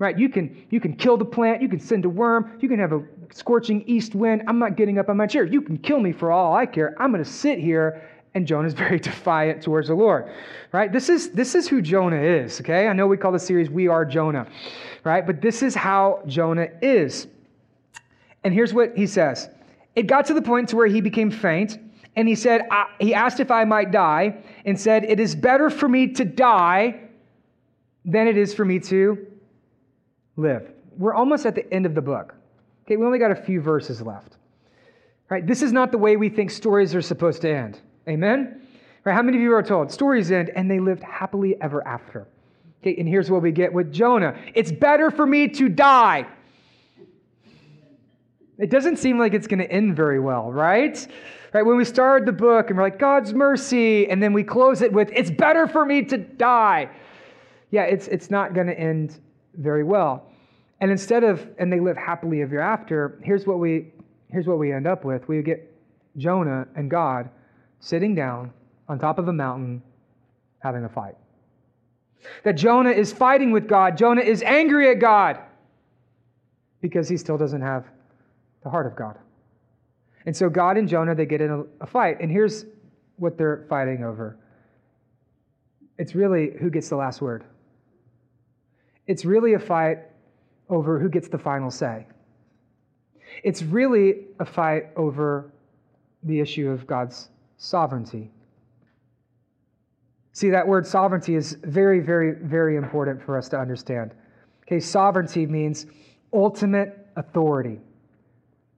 right? You can, you can kill the plant, you can send a worm, you can have a scorching east wind. I'm not getting up on my chair. You can kill me for all I care. I'm going to sit here. And Jonah is very defiant towards the Lord, right? This is, this is who Jonah is, okay? I know we call the series We Are Jonah, right? But this is how Jonah is. And here's what he says It got to the point to where he became faint, and he said, He asked if I might die, and said, It is better for me to die than it is for me to live. We're almost at the end of the book. Okay, we only got a few verses left. Right? This is not the way we think stories are supposed to end. Amen? Right? How many of you are told stories end and they lived happily ever after? Okay, and here's what we get with Jonah it's better for me to die. It doesn't seem like it's going to end very well, right? Right, when we started the book and we're like, God's mercy, and then we close it with, it's better for me to die. Yeah, it's, it's not going to end very well. And instead of, and they live happily ever after, here's what we, here's what we end up with. We get Jonah and God sitting down on top of a mountain having a fight. That Jonah is fighting with God. Jonah is angry at God because he still doesn't have the heart of God. And so God and Jonah, they get in a, a fight. And here's what they're fighting over it's really who gets the last word. It's really a fight over who gets the final say. It's really a fight over the issue of God's sovereignty. See, that word sovereignty is very, very, very important for us to understand. Okay, sovereignty means ultimate authority.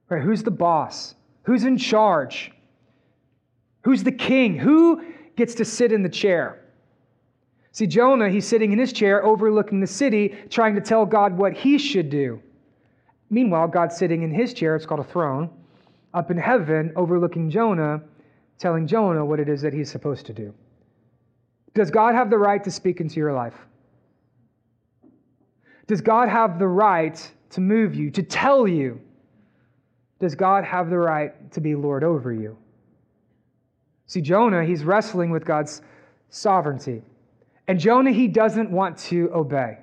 Right? Who's the boss? Who's in charge? Who's the king? Who gets to sit in the chair? See, Jonah, he's sitting in his chair overlooking the city, trying to tell God what he should do. Meanwhile, God's sitting in his chair, it's called a throne, up in heaven, overlooking Jonah, telling Jonah what it is that he's supposed to do. Does God have the right to speak into your life? Does God have the right to move you, to tell you does God have the right to be Lord over you? See, Jonah, he's wrestling with God's sovereignty. And Jonah, he doesn't want to obey.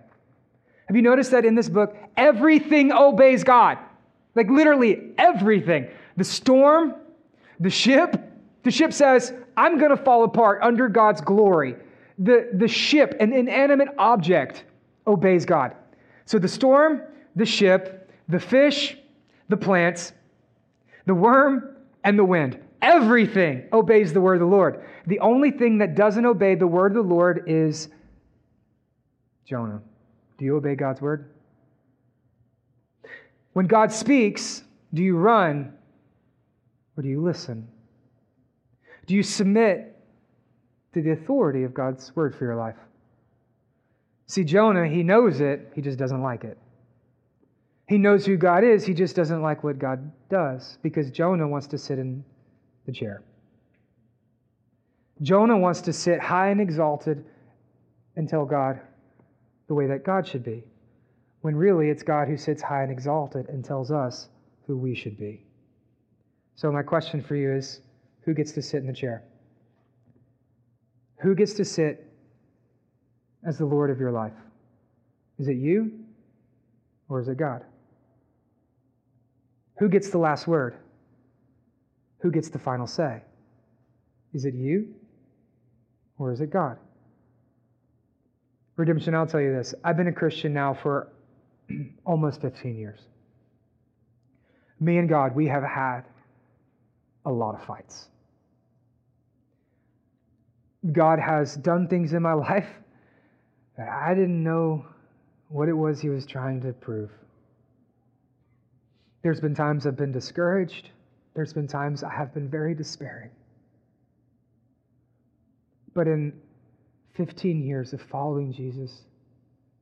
Have you noticed that in this book, everything obeys God? Like literally everything. The storm, the ship, the ship says, I'm going to fall apart under God's glory. The, the ship, an inanimate object, obeys God. So the storm, the ship, the fish, the plants, the worm and the wind. Everything obeys the word of the Lord. The only thing that doesn't obey the word of the Lord is Jonah. Do you obey God's word? When God speaks, do you run or do you listen? Do you submit to the authority of God's word for your life? See, Jonah, he knows it, he just doesn't like it. He knows who God is, he just doesn't like what God does because Jonah wants to sit in the chair. Jonah wants to sit high and exalted and tell God the way that God should be, when really it's God who sits high and exalted and tells us who we should be. So, my question for you is who gets to sit in the chair? Who gets to sit as the Lord of your life? Is it you or is it God? Who gets the last word? Who gets the final say? Is it you or is it God? Redemption, I'll tell you this. I've been a Christian now for almost 15 years. Me and God, we have had a lot of fights. God has done things in my life that I didn't know what it was He was trying to prove. There's been times I've been discouraged. There's been times I have been very despairing. But in 15 years of following Jesus,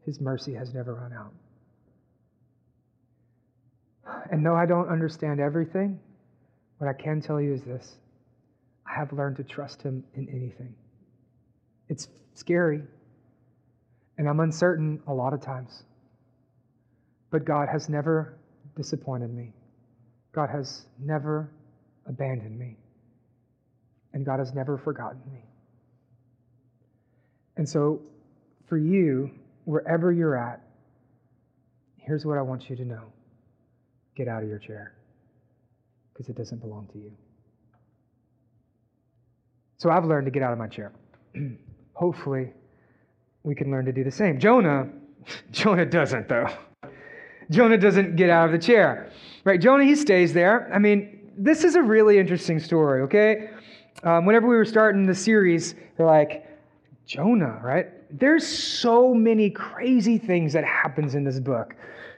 his mercy has never run out. And though I don't understand everything, what I can tell you is this I have learned to trust him in anything. It's scary, and I'm uncertain a lot of times. But God has never disappointed me. God has never abandoned me. And God has never forgotten me. And so, for you, wherever you're at, here's what I want you to know get out of your chair because it doesn't belong to you. So, I've learned to get out of my chair. Hopefully, we can learn to do the same. Jonah, Jonah doesn't, though. Jonah doesn't get out of the chair. Right? Jonah, he stays there. I mean, this is a really interesting story, okay? Um, whenever we were starting the series, they're like, Jonah, right? There's so many crazy things that happens in this book,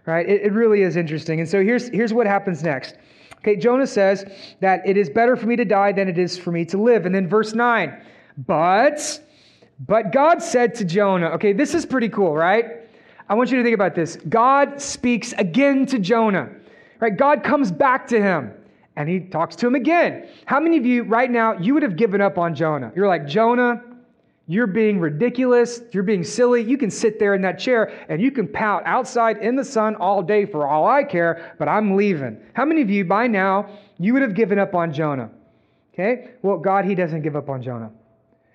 right? It, it really is interesting. And so here's, here's what happens next. Okay, Jonah says that it is better for me to die than it is for me to live. And then verse 9, but But God said to Jonah, okay, this is pretty cool, right? I want you to think about this. God speaks again to Jonah, right? God comes back to him and he talks to him again. How many of you right now, you would have given up on Jonah? You're like, Jonah, you're being ridiculous. You're being silly. You can sit there in that chair and you can pout outside in the sun all day for all I care, but I'm leaving. How many of you by now, you would have given up on Jonah? Okay? Well, God, He doesn't give up on Jonah.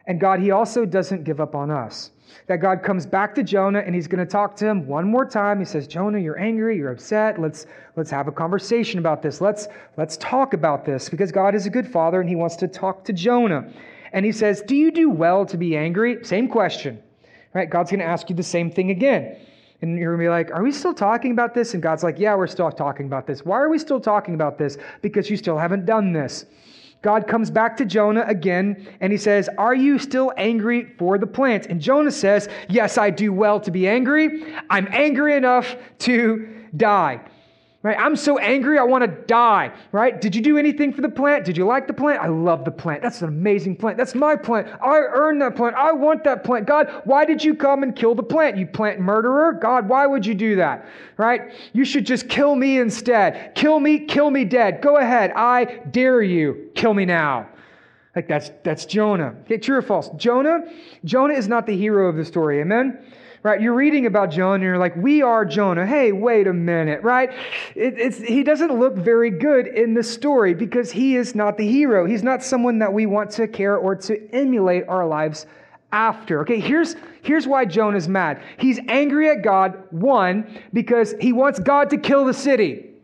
And God, He also doesn't give up on us. That God comes back to Jonah and He's going to talk to him one more time. He says, Jonah, you're angry, you're upset. Let's, let's have a conversation about this. Let's, let's talk about this because God is a good father and He wants to talk to Jonah. And He says, Do you do well to be angry? Same question. Right? God's going to ask you the same thing again. And you're going to be like, Are we still talking about this? And God's like, Yeah, we're still talking about this. Why are we still talking about this? Because you still haven't done this. God comes back to Jonah again and he says, Are you still angry for the plant? And Jonah says, Yes, I do well to be angry. I'm angry enough to die. Right? I'm so angry, I want to die. Right? Did you do anything for the plant? Did you like the plant? I love the plant. That's an amazing plant. That's my plant. I earned that plant. I want that plant. God, why did you come and kill the plant? You plant murderer? God, why would you do that? Right? You should just kill me instead. Kill me, kill me dead. Go ahead. I dare you. Kill me now. Like that's that's Jonah. Okay, true or false? Jonah, Jonah is not the hero of the story. Amen right? You're reading about Jonah and you're like, we are Jonah. Hey, wait a minute, right? It, he doesn't look very good in the story because he is not the hero. He's not someone that we want to care or to emulate our lives after. Okay, here's, here's why Jonah's mad. He's angry at God, one, because he wants God to kill the city.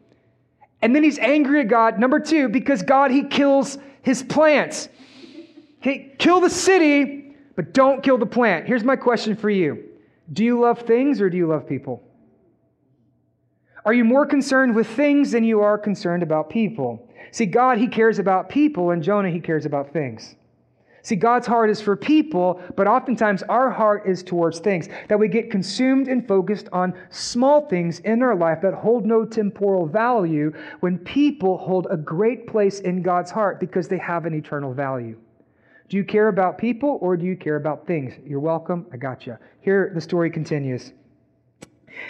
And then he's angry at God, number two, because God, he kills his plants. Okay, kill the city, but don't kill the plant. Here's my question for you do you love things or do you love people? Are you more concerned with things than you are concerned about people? See, God, He cares about people, and Jonah, He cares about things. See, God's heart is for people, but oftentimes our heart is towards things. That we get consumed and focused on small things in our life that hold no temporal value when people hold a great place in God's heart because they have an eternal value. Do you care about people or do you care about things? You're welcome. I got you. Here the story continues.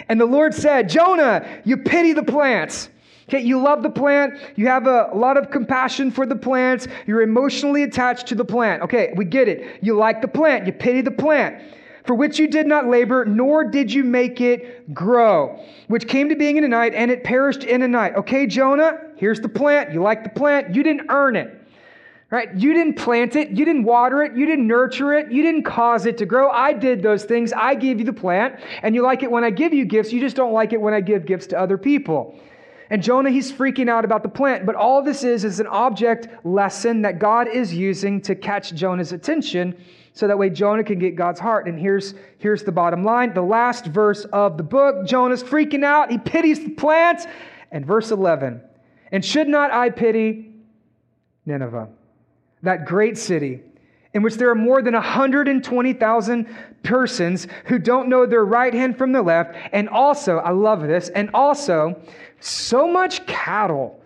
And the Lord said, Jonah, you pity the plants. Okay, you love the plant. You have a, lot of compassion for the plants. You're emotionally attached to the plant. Okay, we get it. You like the plant. You pity the plant for which you did not labor, nor did you make it grow, which came to being in a night, and it perished in a night. Okay, Jonah, here's the plant. You like the plant. You didn't earn it. Right? You didn't plant it, you didn't water it, you didn't nurture it, you didn't cause it to grow. I did those things. I gave you the plant, and you like it when I give you gifts. You just don't like it when I give gifts to other people. And Jonah, he's freaking out about the plant. But all this is is an object lesson that God is using to catch Jonah's attention so that way Jonah can get God's heart. And here's, here's the bottom line the last verse of the book Jonah's freaking out. He pities the plant. And verse 11 And should not I pity Nineveh? That great city, in which there are more than 120,000 persons who don't know their right hand from their left, and also, I love this, and also so much cattle.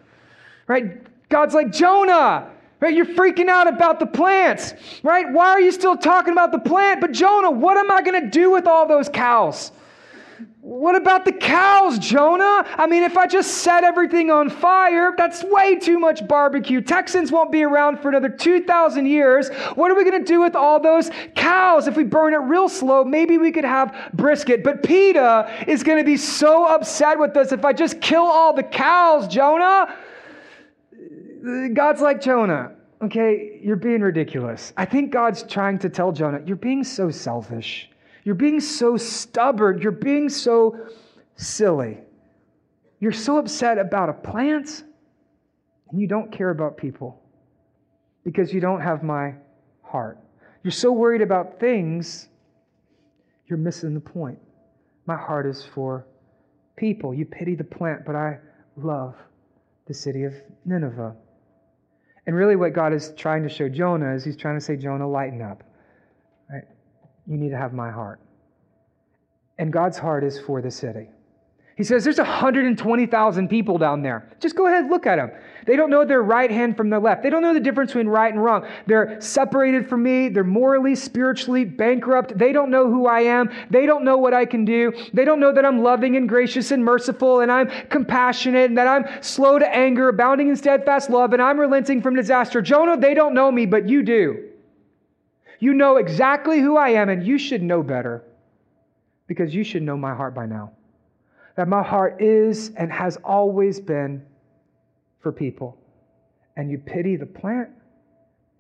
Right? God's like, Jonah, right? You're freaking out about the plants, right? Why are you still talking about the plant? But Jonah, what am I going to do with all those cows? What about the cows, Jonah? I mean, if I just set everything on fire, that's way too much barbecue. Texans won't be around for another 2,000 years. What are we going to do with all those cows? If we burn it real slow, maybe we could have brisket. But PETA is going to be so upset with us if I just kill all the cows, Jonah. God's like Jonah. Okay, you're being ridiculous. I think God's trying to tell Jonah, you're being so selfish. You're being so stubborn. You're being so silly. You're so upset about a plant and you don't care about people because you don't have my heart. You're so worried about things, you're missing the point. My heart is for people. You pity the plant, but I love the city of Nineveh. And really, what God is trying to show Jonah is he's trying to say, Jonah, lighten up. You need to have my heart. And God's heart is for the city. He says there's 120,000 people down there. Just go ahead, look at them. They don't know their right hand from their left. They don't know the difference between right and wrong. They're separated from me. They're morally, spiritually bankrupt. They don't know who I am. They don't know what I can do. They don't know that I'm loving and gracious and merciful and I'm compassionate and that I'm slow to anger, abounding in steadfast love, and I'm relenting from disaster. Jonah, they don't know me, but you do. You know exactly who I am, and you should know better because you should know my heart by now that my heart is and has always been for people. And you pity the plant,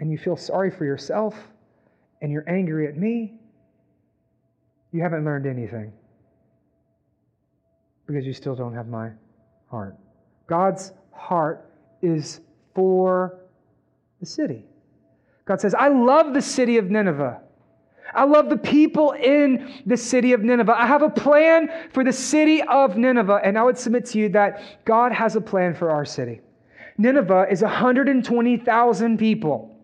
and you feel sorry for yourself, and you're angry at me. You haven't learned anything because you still don't have my heart. God's heart is for the city. God says, I love the city of Nineveh. I love the people in the city of Nineveh. I have a plan for the city of Nineveh, and I would submit to you that God has a plan for our city. Nineveh is 120,000 people.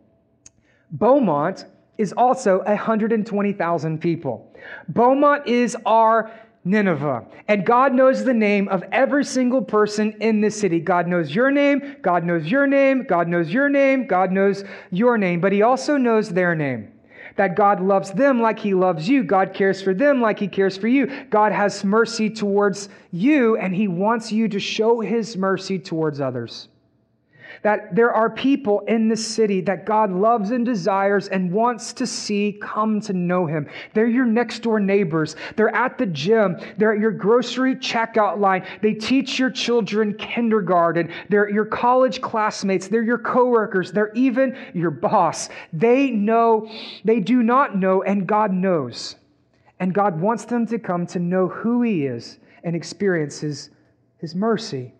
Beaumont is also 120,000 people. Beaumont is our Nineveh. And God knows the name of every single person in this city. God knows your name, God knows your name, God knows your name, God knows your name, but He also knows their name that God loves them like He loves you. God cares for them like He cares for you. God has mercy towards you, and He wants you to show His mercy towards others that there are people in this city that God loves and desires and wants to see come to know Him. They're your next door neighbors. They're at the gym. They're at your grocery checkout line. They teach your children kindergarten. They're your college classmates. They're your coworkers. They're even your boss. They know, they do not know, and God knows. And God wants them to come to know who He is and experience His, his mercy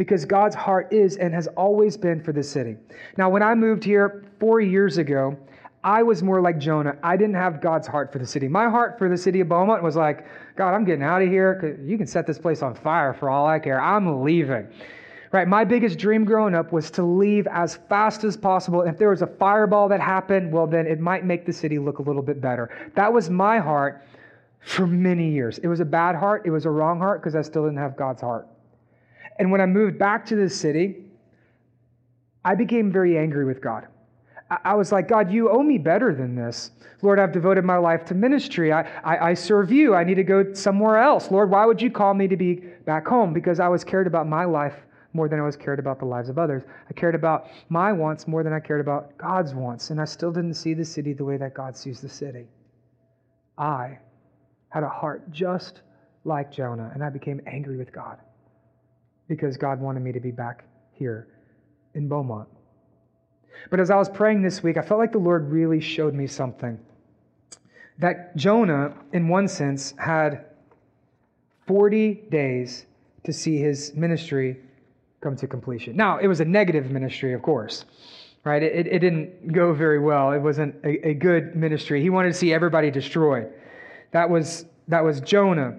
because God's heart is and has always been for the city. Now, when I moved here four years ago, I was more like Jonah. I didn't have God's heart for the city. My heart for the city of Beaumont was like, God, I'm getting out of here. You can set this place on fire for all I care. I'm leaving. Right? My biggest dream growing up was to leave as fast as possible. If there was a fireball that happened, well, then it might make the city look a little bit better. That was my heart for many years. It was a bad heart. It was a wrong heart because I still didn't have God's heart. And when I moved back to the city, I became very angry with God. I was like, God, you owe me better than this. Lord, I've devoted my life to ministry. I, I, I, serve you. I need to go somewhere else. Lord, why would you call me to be back home? Because I was cared about my life more than I was cared about the lives of others. I cared about my wants more than I cared about God's wants. And I still didn't see the city the way that God sees the city. I had a heart just like Jonah, and I became angry with God because God wanted me to be back here in Beaumont. But as I was praying this week, I felt like the Lord really showed me something. That Jonah, in one sense, had 40 days to see his ministry come to completion. Now, it was a negative ministry, of course, right? It, it didn't go very well. It wasn't a, a good ministry. He wanted to see everybody destroyed. That was, that was Jonah.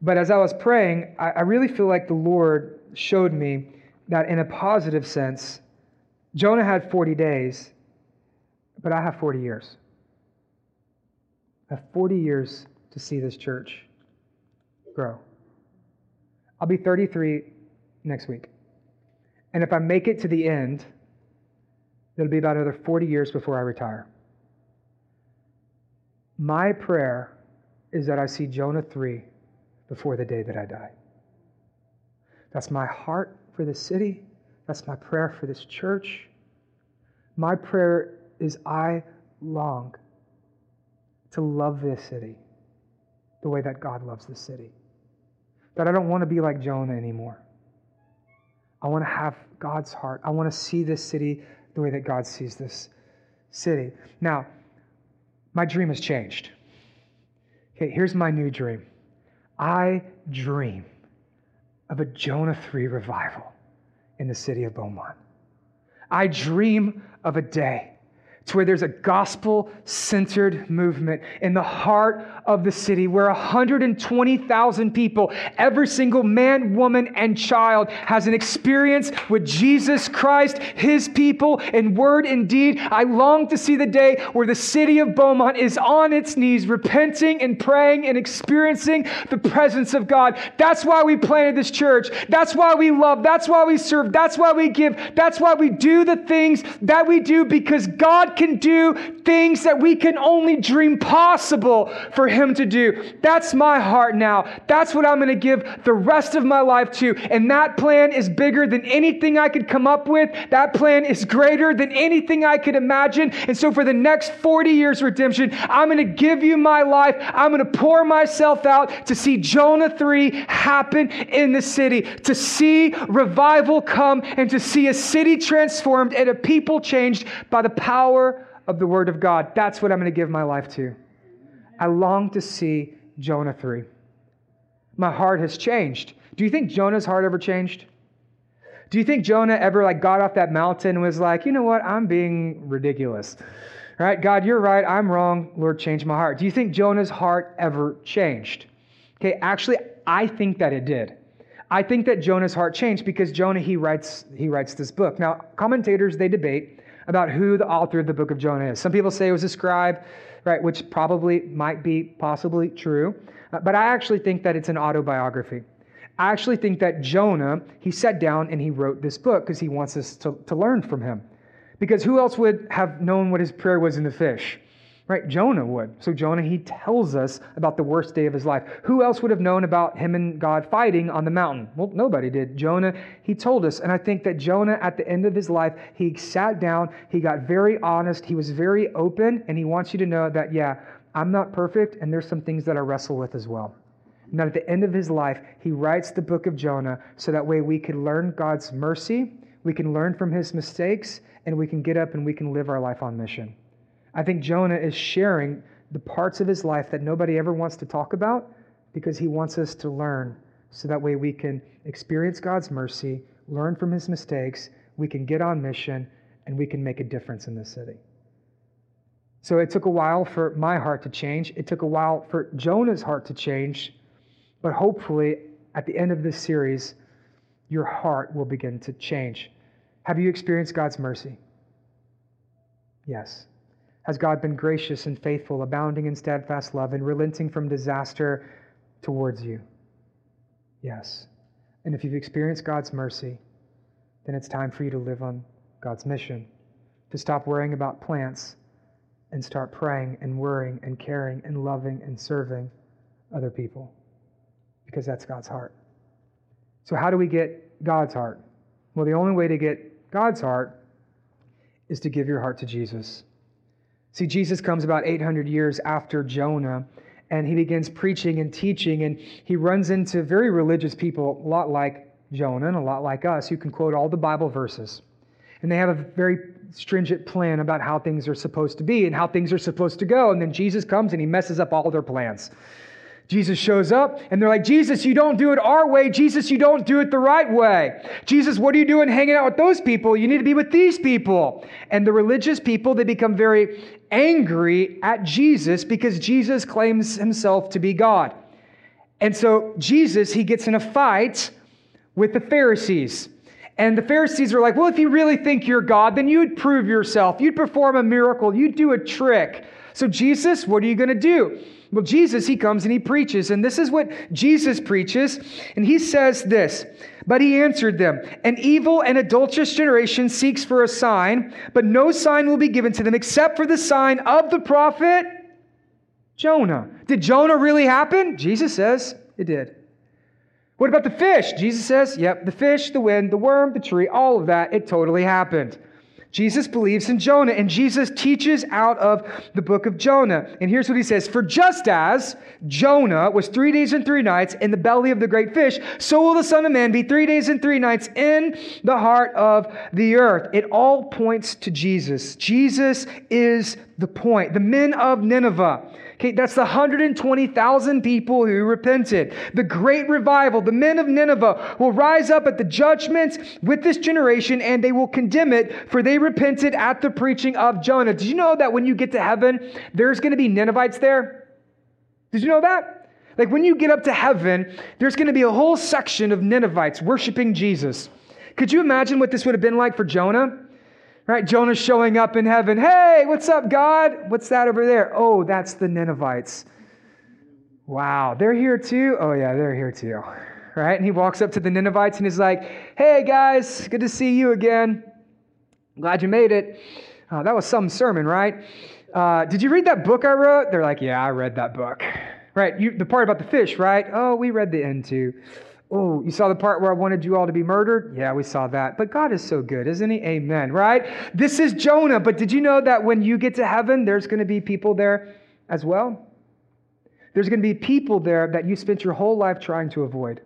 But as I was praying, I, I really feel like the Lord showed me that in a positive sense, Jonah had 40 days, but I have 40 years. I have 40 years to see this church grow. I'll be 33 next week. And if I make it to the end, it'll be about another 40 years before I retire. My prayer is that I see Jonah 3 before the day that I die. That's my heart for this city. That's my prayer for this church. My prayer is I long to love this city the way that God loves this city. That I don't want to be like Jonah anymore. I want to have God's heart. I want to see this city the way that God sees this city. Now, my dream has changed. Okay, here's my new dream. I dream of a Jonah 3 revival in the city of Beaumont. I dream of a day to where there's a gospel centered movement in the heart of the city where 120,000 people, every single man, woman, and child, has an experience with Jesus Christ, his people, in word and deed. I long to see the day where the city of Beaumont is on its knees, repenting and praying and experiencing the presence of God. That's why we planted this church. That's why we love. That's why we serve. That's why we give. That's why we do the things that we do because God can do things that we can only dream possible for Him to do. That's my heart now. That's what I'm going to give the rest of my life to. And that plan is bigger than anything I could come up with. That plan is greater than anything I could imagine. And so for the next 40 years, redemption, I'm going to give you my life. I'm going to pour myself out to see Jonah 3 happen in the city, to see revival come, and to see a city transformed and a people changed by the power of the Word of God. That's what I'm going to give my life to. I long to see Jonah 3. My heart has changed. Do you think Jonah's heart ever changed? Do you think Jonah ever like got off that mountain and was like, you know what, I'm being ridiculous? Right? God, you're right, I'm wrong. Lord, change my heart. Do you think Jonah's heart ever changed? Okay, actually, I think that it did. I think that Jonah's heart changed because Jonah he writes he writes this book. Now, commentators they debate about who the author of the book of Jonah is. Some people say it was a scribe, right, which probably might be possibly true. Uh, but I actually think that it's an autobiography. I actually think that Jonah, he sat down and he wrote this book because he wants us to, to learn from him. Because who else would have known what his prayer was in the fish? Right? Jonah would. So Jonah, he tells us about the worst day of his life. Who else would have known about him and God fighting on the mountain? Well, nobody did. Jonah, he told us. And I think that Jonah, at the end of his life, he sat down, he got very honest, he was very open, and he wants you to know that, yeah, I'm not perfect, and there's some things that I wrestle with as well. And that at the end of his life, he writes the book of Jonah so that way we can learn God's mercy, we can learn from his mistakes, and we can get up and we can live our life on mission. I think Jonah is sharing the parts of his life that nobody ever wants to talk about because he wants us to learn so that way we can experience God's mercy, learn from his mistakes, we can get on mission, and we can make a difference in this city. So it took a while for my heart to change. It took a while for Jonah's heart to change. But hopefully, at the end of this series, your heart will begin to change. Have you experienced God's mercy? Yes. Has God been gracious and faithful, abounding in steadfast love, and relenting from disaster towards you? Yes. And if you've experienced God's mercy, then it's time for you to live on God's mission, to stop worrying about plants and start praying and worrying and caring and loving and serving other people, because that's God's heart. So, how do we get God's heart? Well, the only way to get God's heart is to give your heart to Jesus. See, Jesus comes about 800 years after Jonah, and he begins preaching and teaching, and he runs into very religious people, a lot like Jonah and a lot like us, who can quote all the Bible verses. And they have a very stringent plan about how things are supposed to be and how things are supposed to go. And then Jesus comes and he messes up all their plans. Jesus shows up and they're like, Jesus, you don't do it our way. Jesus, you don't do it the right way. Jesus, what are you doing hanging out with those people? You need to be with these people. And the religious people, they become very angry at Jesus because Jesus claims himself to be God. And so Jesus, he gets in a fight with the Pharisees. And the Pharisees are like, well, if you really think you're God, then you'd prove yourself. You'd perform a miracle. You'd do a trick. So, Jesus, what are you going to do? Well, Jesus, he comes and he preaches, and this is what Jesus preaches. And he says this But he answered them, An evil and adulterous generation seeks for a sign, but no sign will be given to them except for the sign of the prophet Jonah. Did Jonah really happen? Jesus says it did. What about the fish? Jesus says, Yep, the fish, the wind, the worm, the tree, all of that, it totally happened. Jesus believes in Jonah, and Jesus teaches out of the book of Jonah. And here's what he says For just as Jonah was three days and three nights in the belly of the great fish, so will the Son of Man be three days and three nights in the heart of the earth. It all points to Jesus. Jesus is the point. The men of Nineveh, Okay, that's the 120,000 people who repented. The great revival, the men of Nineveh will rise up at the judgment with this generation and they will condemn it, for they repented at the preaching of Jonah. Did you know that when you get to heaven, there's going to be Ninevites there? Did you know that? Like when you get up to heaven, there's going to be a whole section of Ninevites worshiping Jesus. Could you imagine what this would have been like for Jonah? Right? Jonah showing up in heaven. Hey, what's up, God? What's that over there? Oh, that's the Ninevites. Wow, they're here too? Oh, yeah, they're here too. Right? And he walks up to the Ninevites and he's like, Hey, guys, good to see you again. Glad you made it. Oh, that was some sermon, right? Uh, did you read that book I wrote? They're like, Yeah, I read that book. Right? You, the part about the fish, right? Oh, we read the end too. Oh, you saw the part where I wanted you all to be murdered? Yeah, we saw that. But God is so good, isn't He? Amen, right? This is Jonah, but did you know that when you get to heaven, there's going to be people there as well? There's going to be people there that you spent your whole life trying to avoid.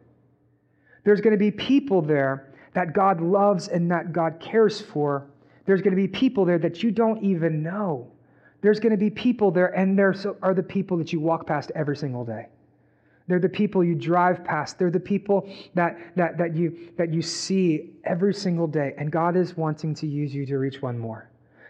There's going to be people there that God loves and that God cares for. There's going to be people there that you don't even know. There's going to be people there, and there are the people that you walk past every single day. They're the people you drive past. They're the people that, that, that, you, that you see every single day. And God is wanting to use you to reach one more.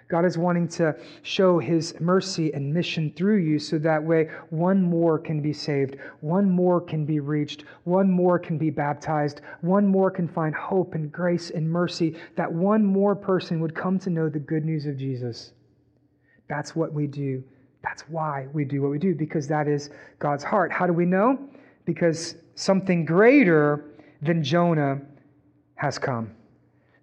God is wanting to show his mercy and mission through you so that way one more can be saved, one more can be reached, one more can be baptized, one more can find hope and grace and mercy, that one more person would come to know the good news of Jesus. That's what we do that's why we do what we do, because that is God's heart. How do we know? Because something greater than Jonah has come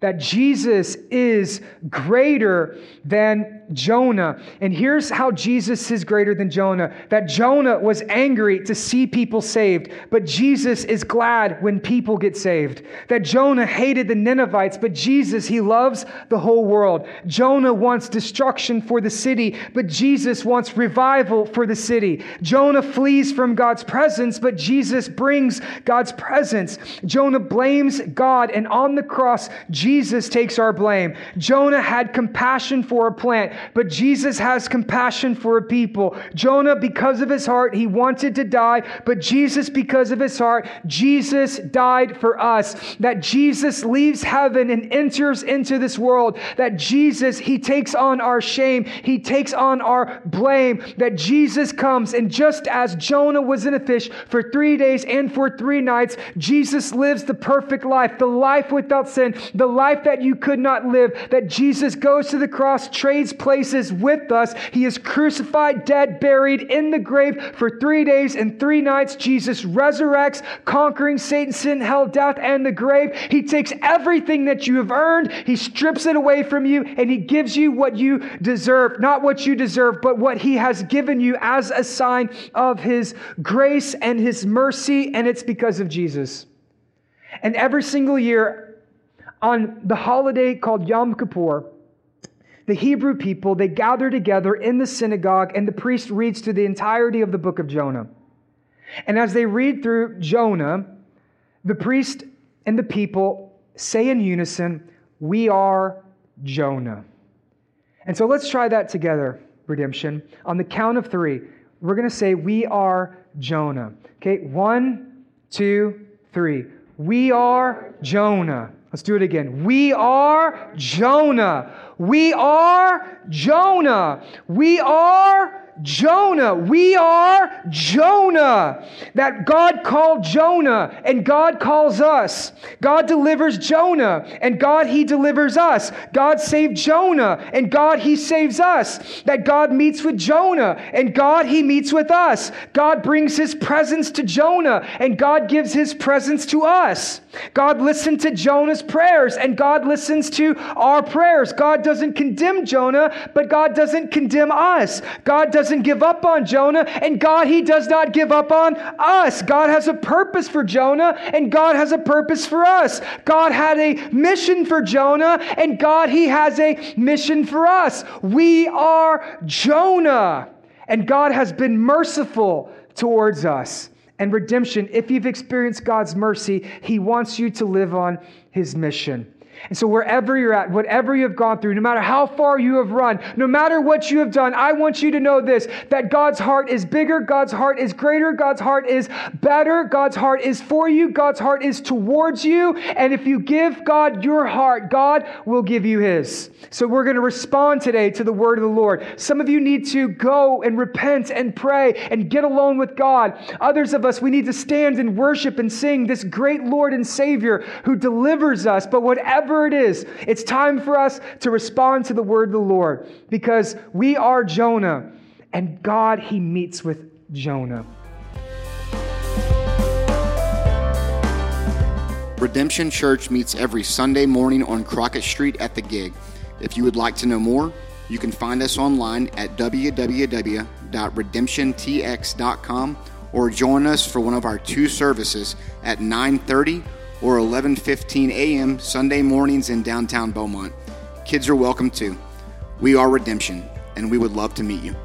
that Jesus is greater than Jonah. And here's how Jesus is greater than Jonah that Jonah was angry to see people saved, but Jesus is glad when people get saved. That Jonah hated the Ninevites, but Jesus, he loves the whole world. Jonah wants destruction for the city, but Jesus wants revival for the city. Jonah flees from God's presence, but Jesus brings God's presence. Jonah blames God, and on the cross, Jesus takes our blame. Jonah had compassion for a plant, but Jesus has compassion for a people. Jonah, because of his heart, he wanted to die, but Jesus, because of his heart, Jesus died for us. That Jesus leaves heaven and enters into this world. That Jesus, he takes on our shame, he takes on our blame. That Jesus comes, and just as Jonah was in a fish for three days and for three nights, Jesus lives the perfect life, the life without sin, the life that you could not live, that Jesus goes to the cross, trades places with us. He is crucified, dead, buried in the grave for three days and three nights. Jesus resurrects, conquering Satan, sin, hell, death, and the grave. He takes everything that you have earned, He strips it away from you, and He gives you what you deserve. Not what you deserve, but what He has given you as a sign of His grace and His mercy, and it's because of Jesus. And every single year, on the holiday called Yom Kippur, the Hebrew people, they gather together in the synagogue and the priest reads through the entirety of the book of Jonah. And as they read through Jonah, the priest and the people say in unison, We are Jonah. And so let's try that together, redemption. On the count of three, we're going to say, We are Jonah. Okay, one, two, three. We are Jonah. Let's do it again. We are Jonah. We are Jonah. We are Jonah. We are Jonah. That God called Jonah and God calls us. God delivers Jonah and God, He delivers us. God saved Jonah and God, He saves us. That God meets with Jonah and God, He meets with us. God brings His presence to Jonah and God gives His presence to us. God listened to Jonah's prayers and God listens to our prayers. God doesn't condemn Jonah, but God doesn't condemn us. God doesn't doesn't give up on Jonah, and God, He does not give up on us. God has a purpose for Jonah, and God has a purpose for us. God had a mission for Jonah, and God, He has a mission for us. We are Jonah, and God has been merciful towards us. And redemption, if you've experienced God's mercy, He wants you to live on His mission. And so, wherever you're at, whatever you have gone through, no matter how far you have run, no matter what you have done, I want you to know this that God's heart is bigger, God's heart is greater, God's heart is better, God's heart is for you, God's heart is towards you. And if you give God your heart, God will give you his. So, we're going to respond today to the word of the Lord. Some of you need to go and repent and pray and get alone with God. Others of us, we need to stand and worship and sing this great Lord and Savior who delivers us. But whatever whatever it is, it's time for us to respond to the word of the Lord because we are Jonah and God, He meets with Jonah. Redemption Church meets every Sunday morning on Crockett Street at the gig. If you would like to know more, you can find us online at www.redemptiontx.com or join us for one of our two services at 930 or 11:15 a.m. Sunday mornings in downtown Beaumont. Kids are welcome too. We are Redemption, and we would love to meet you.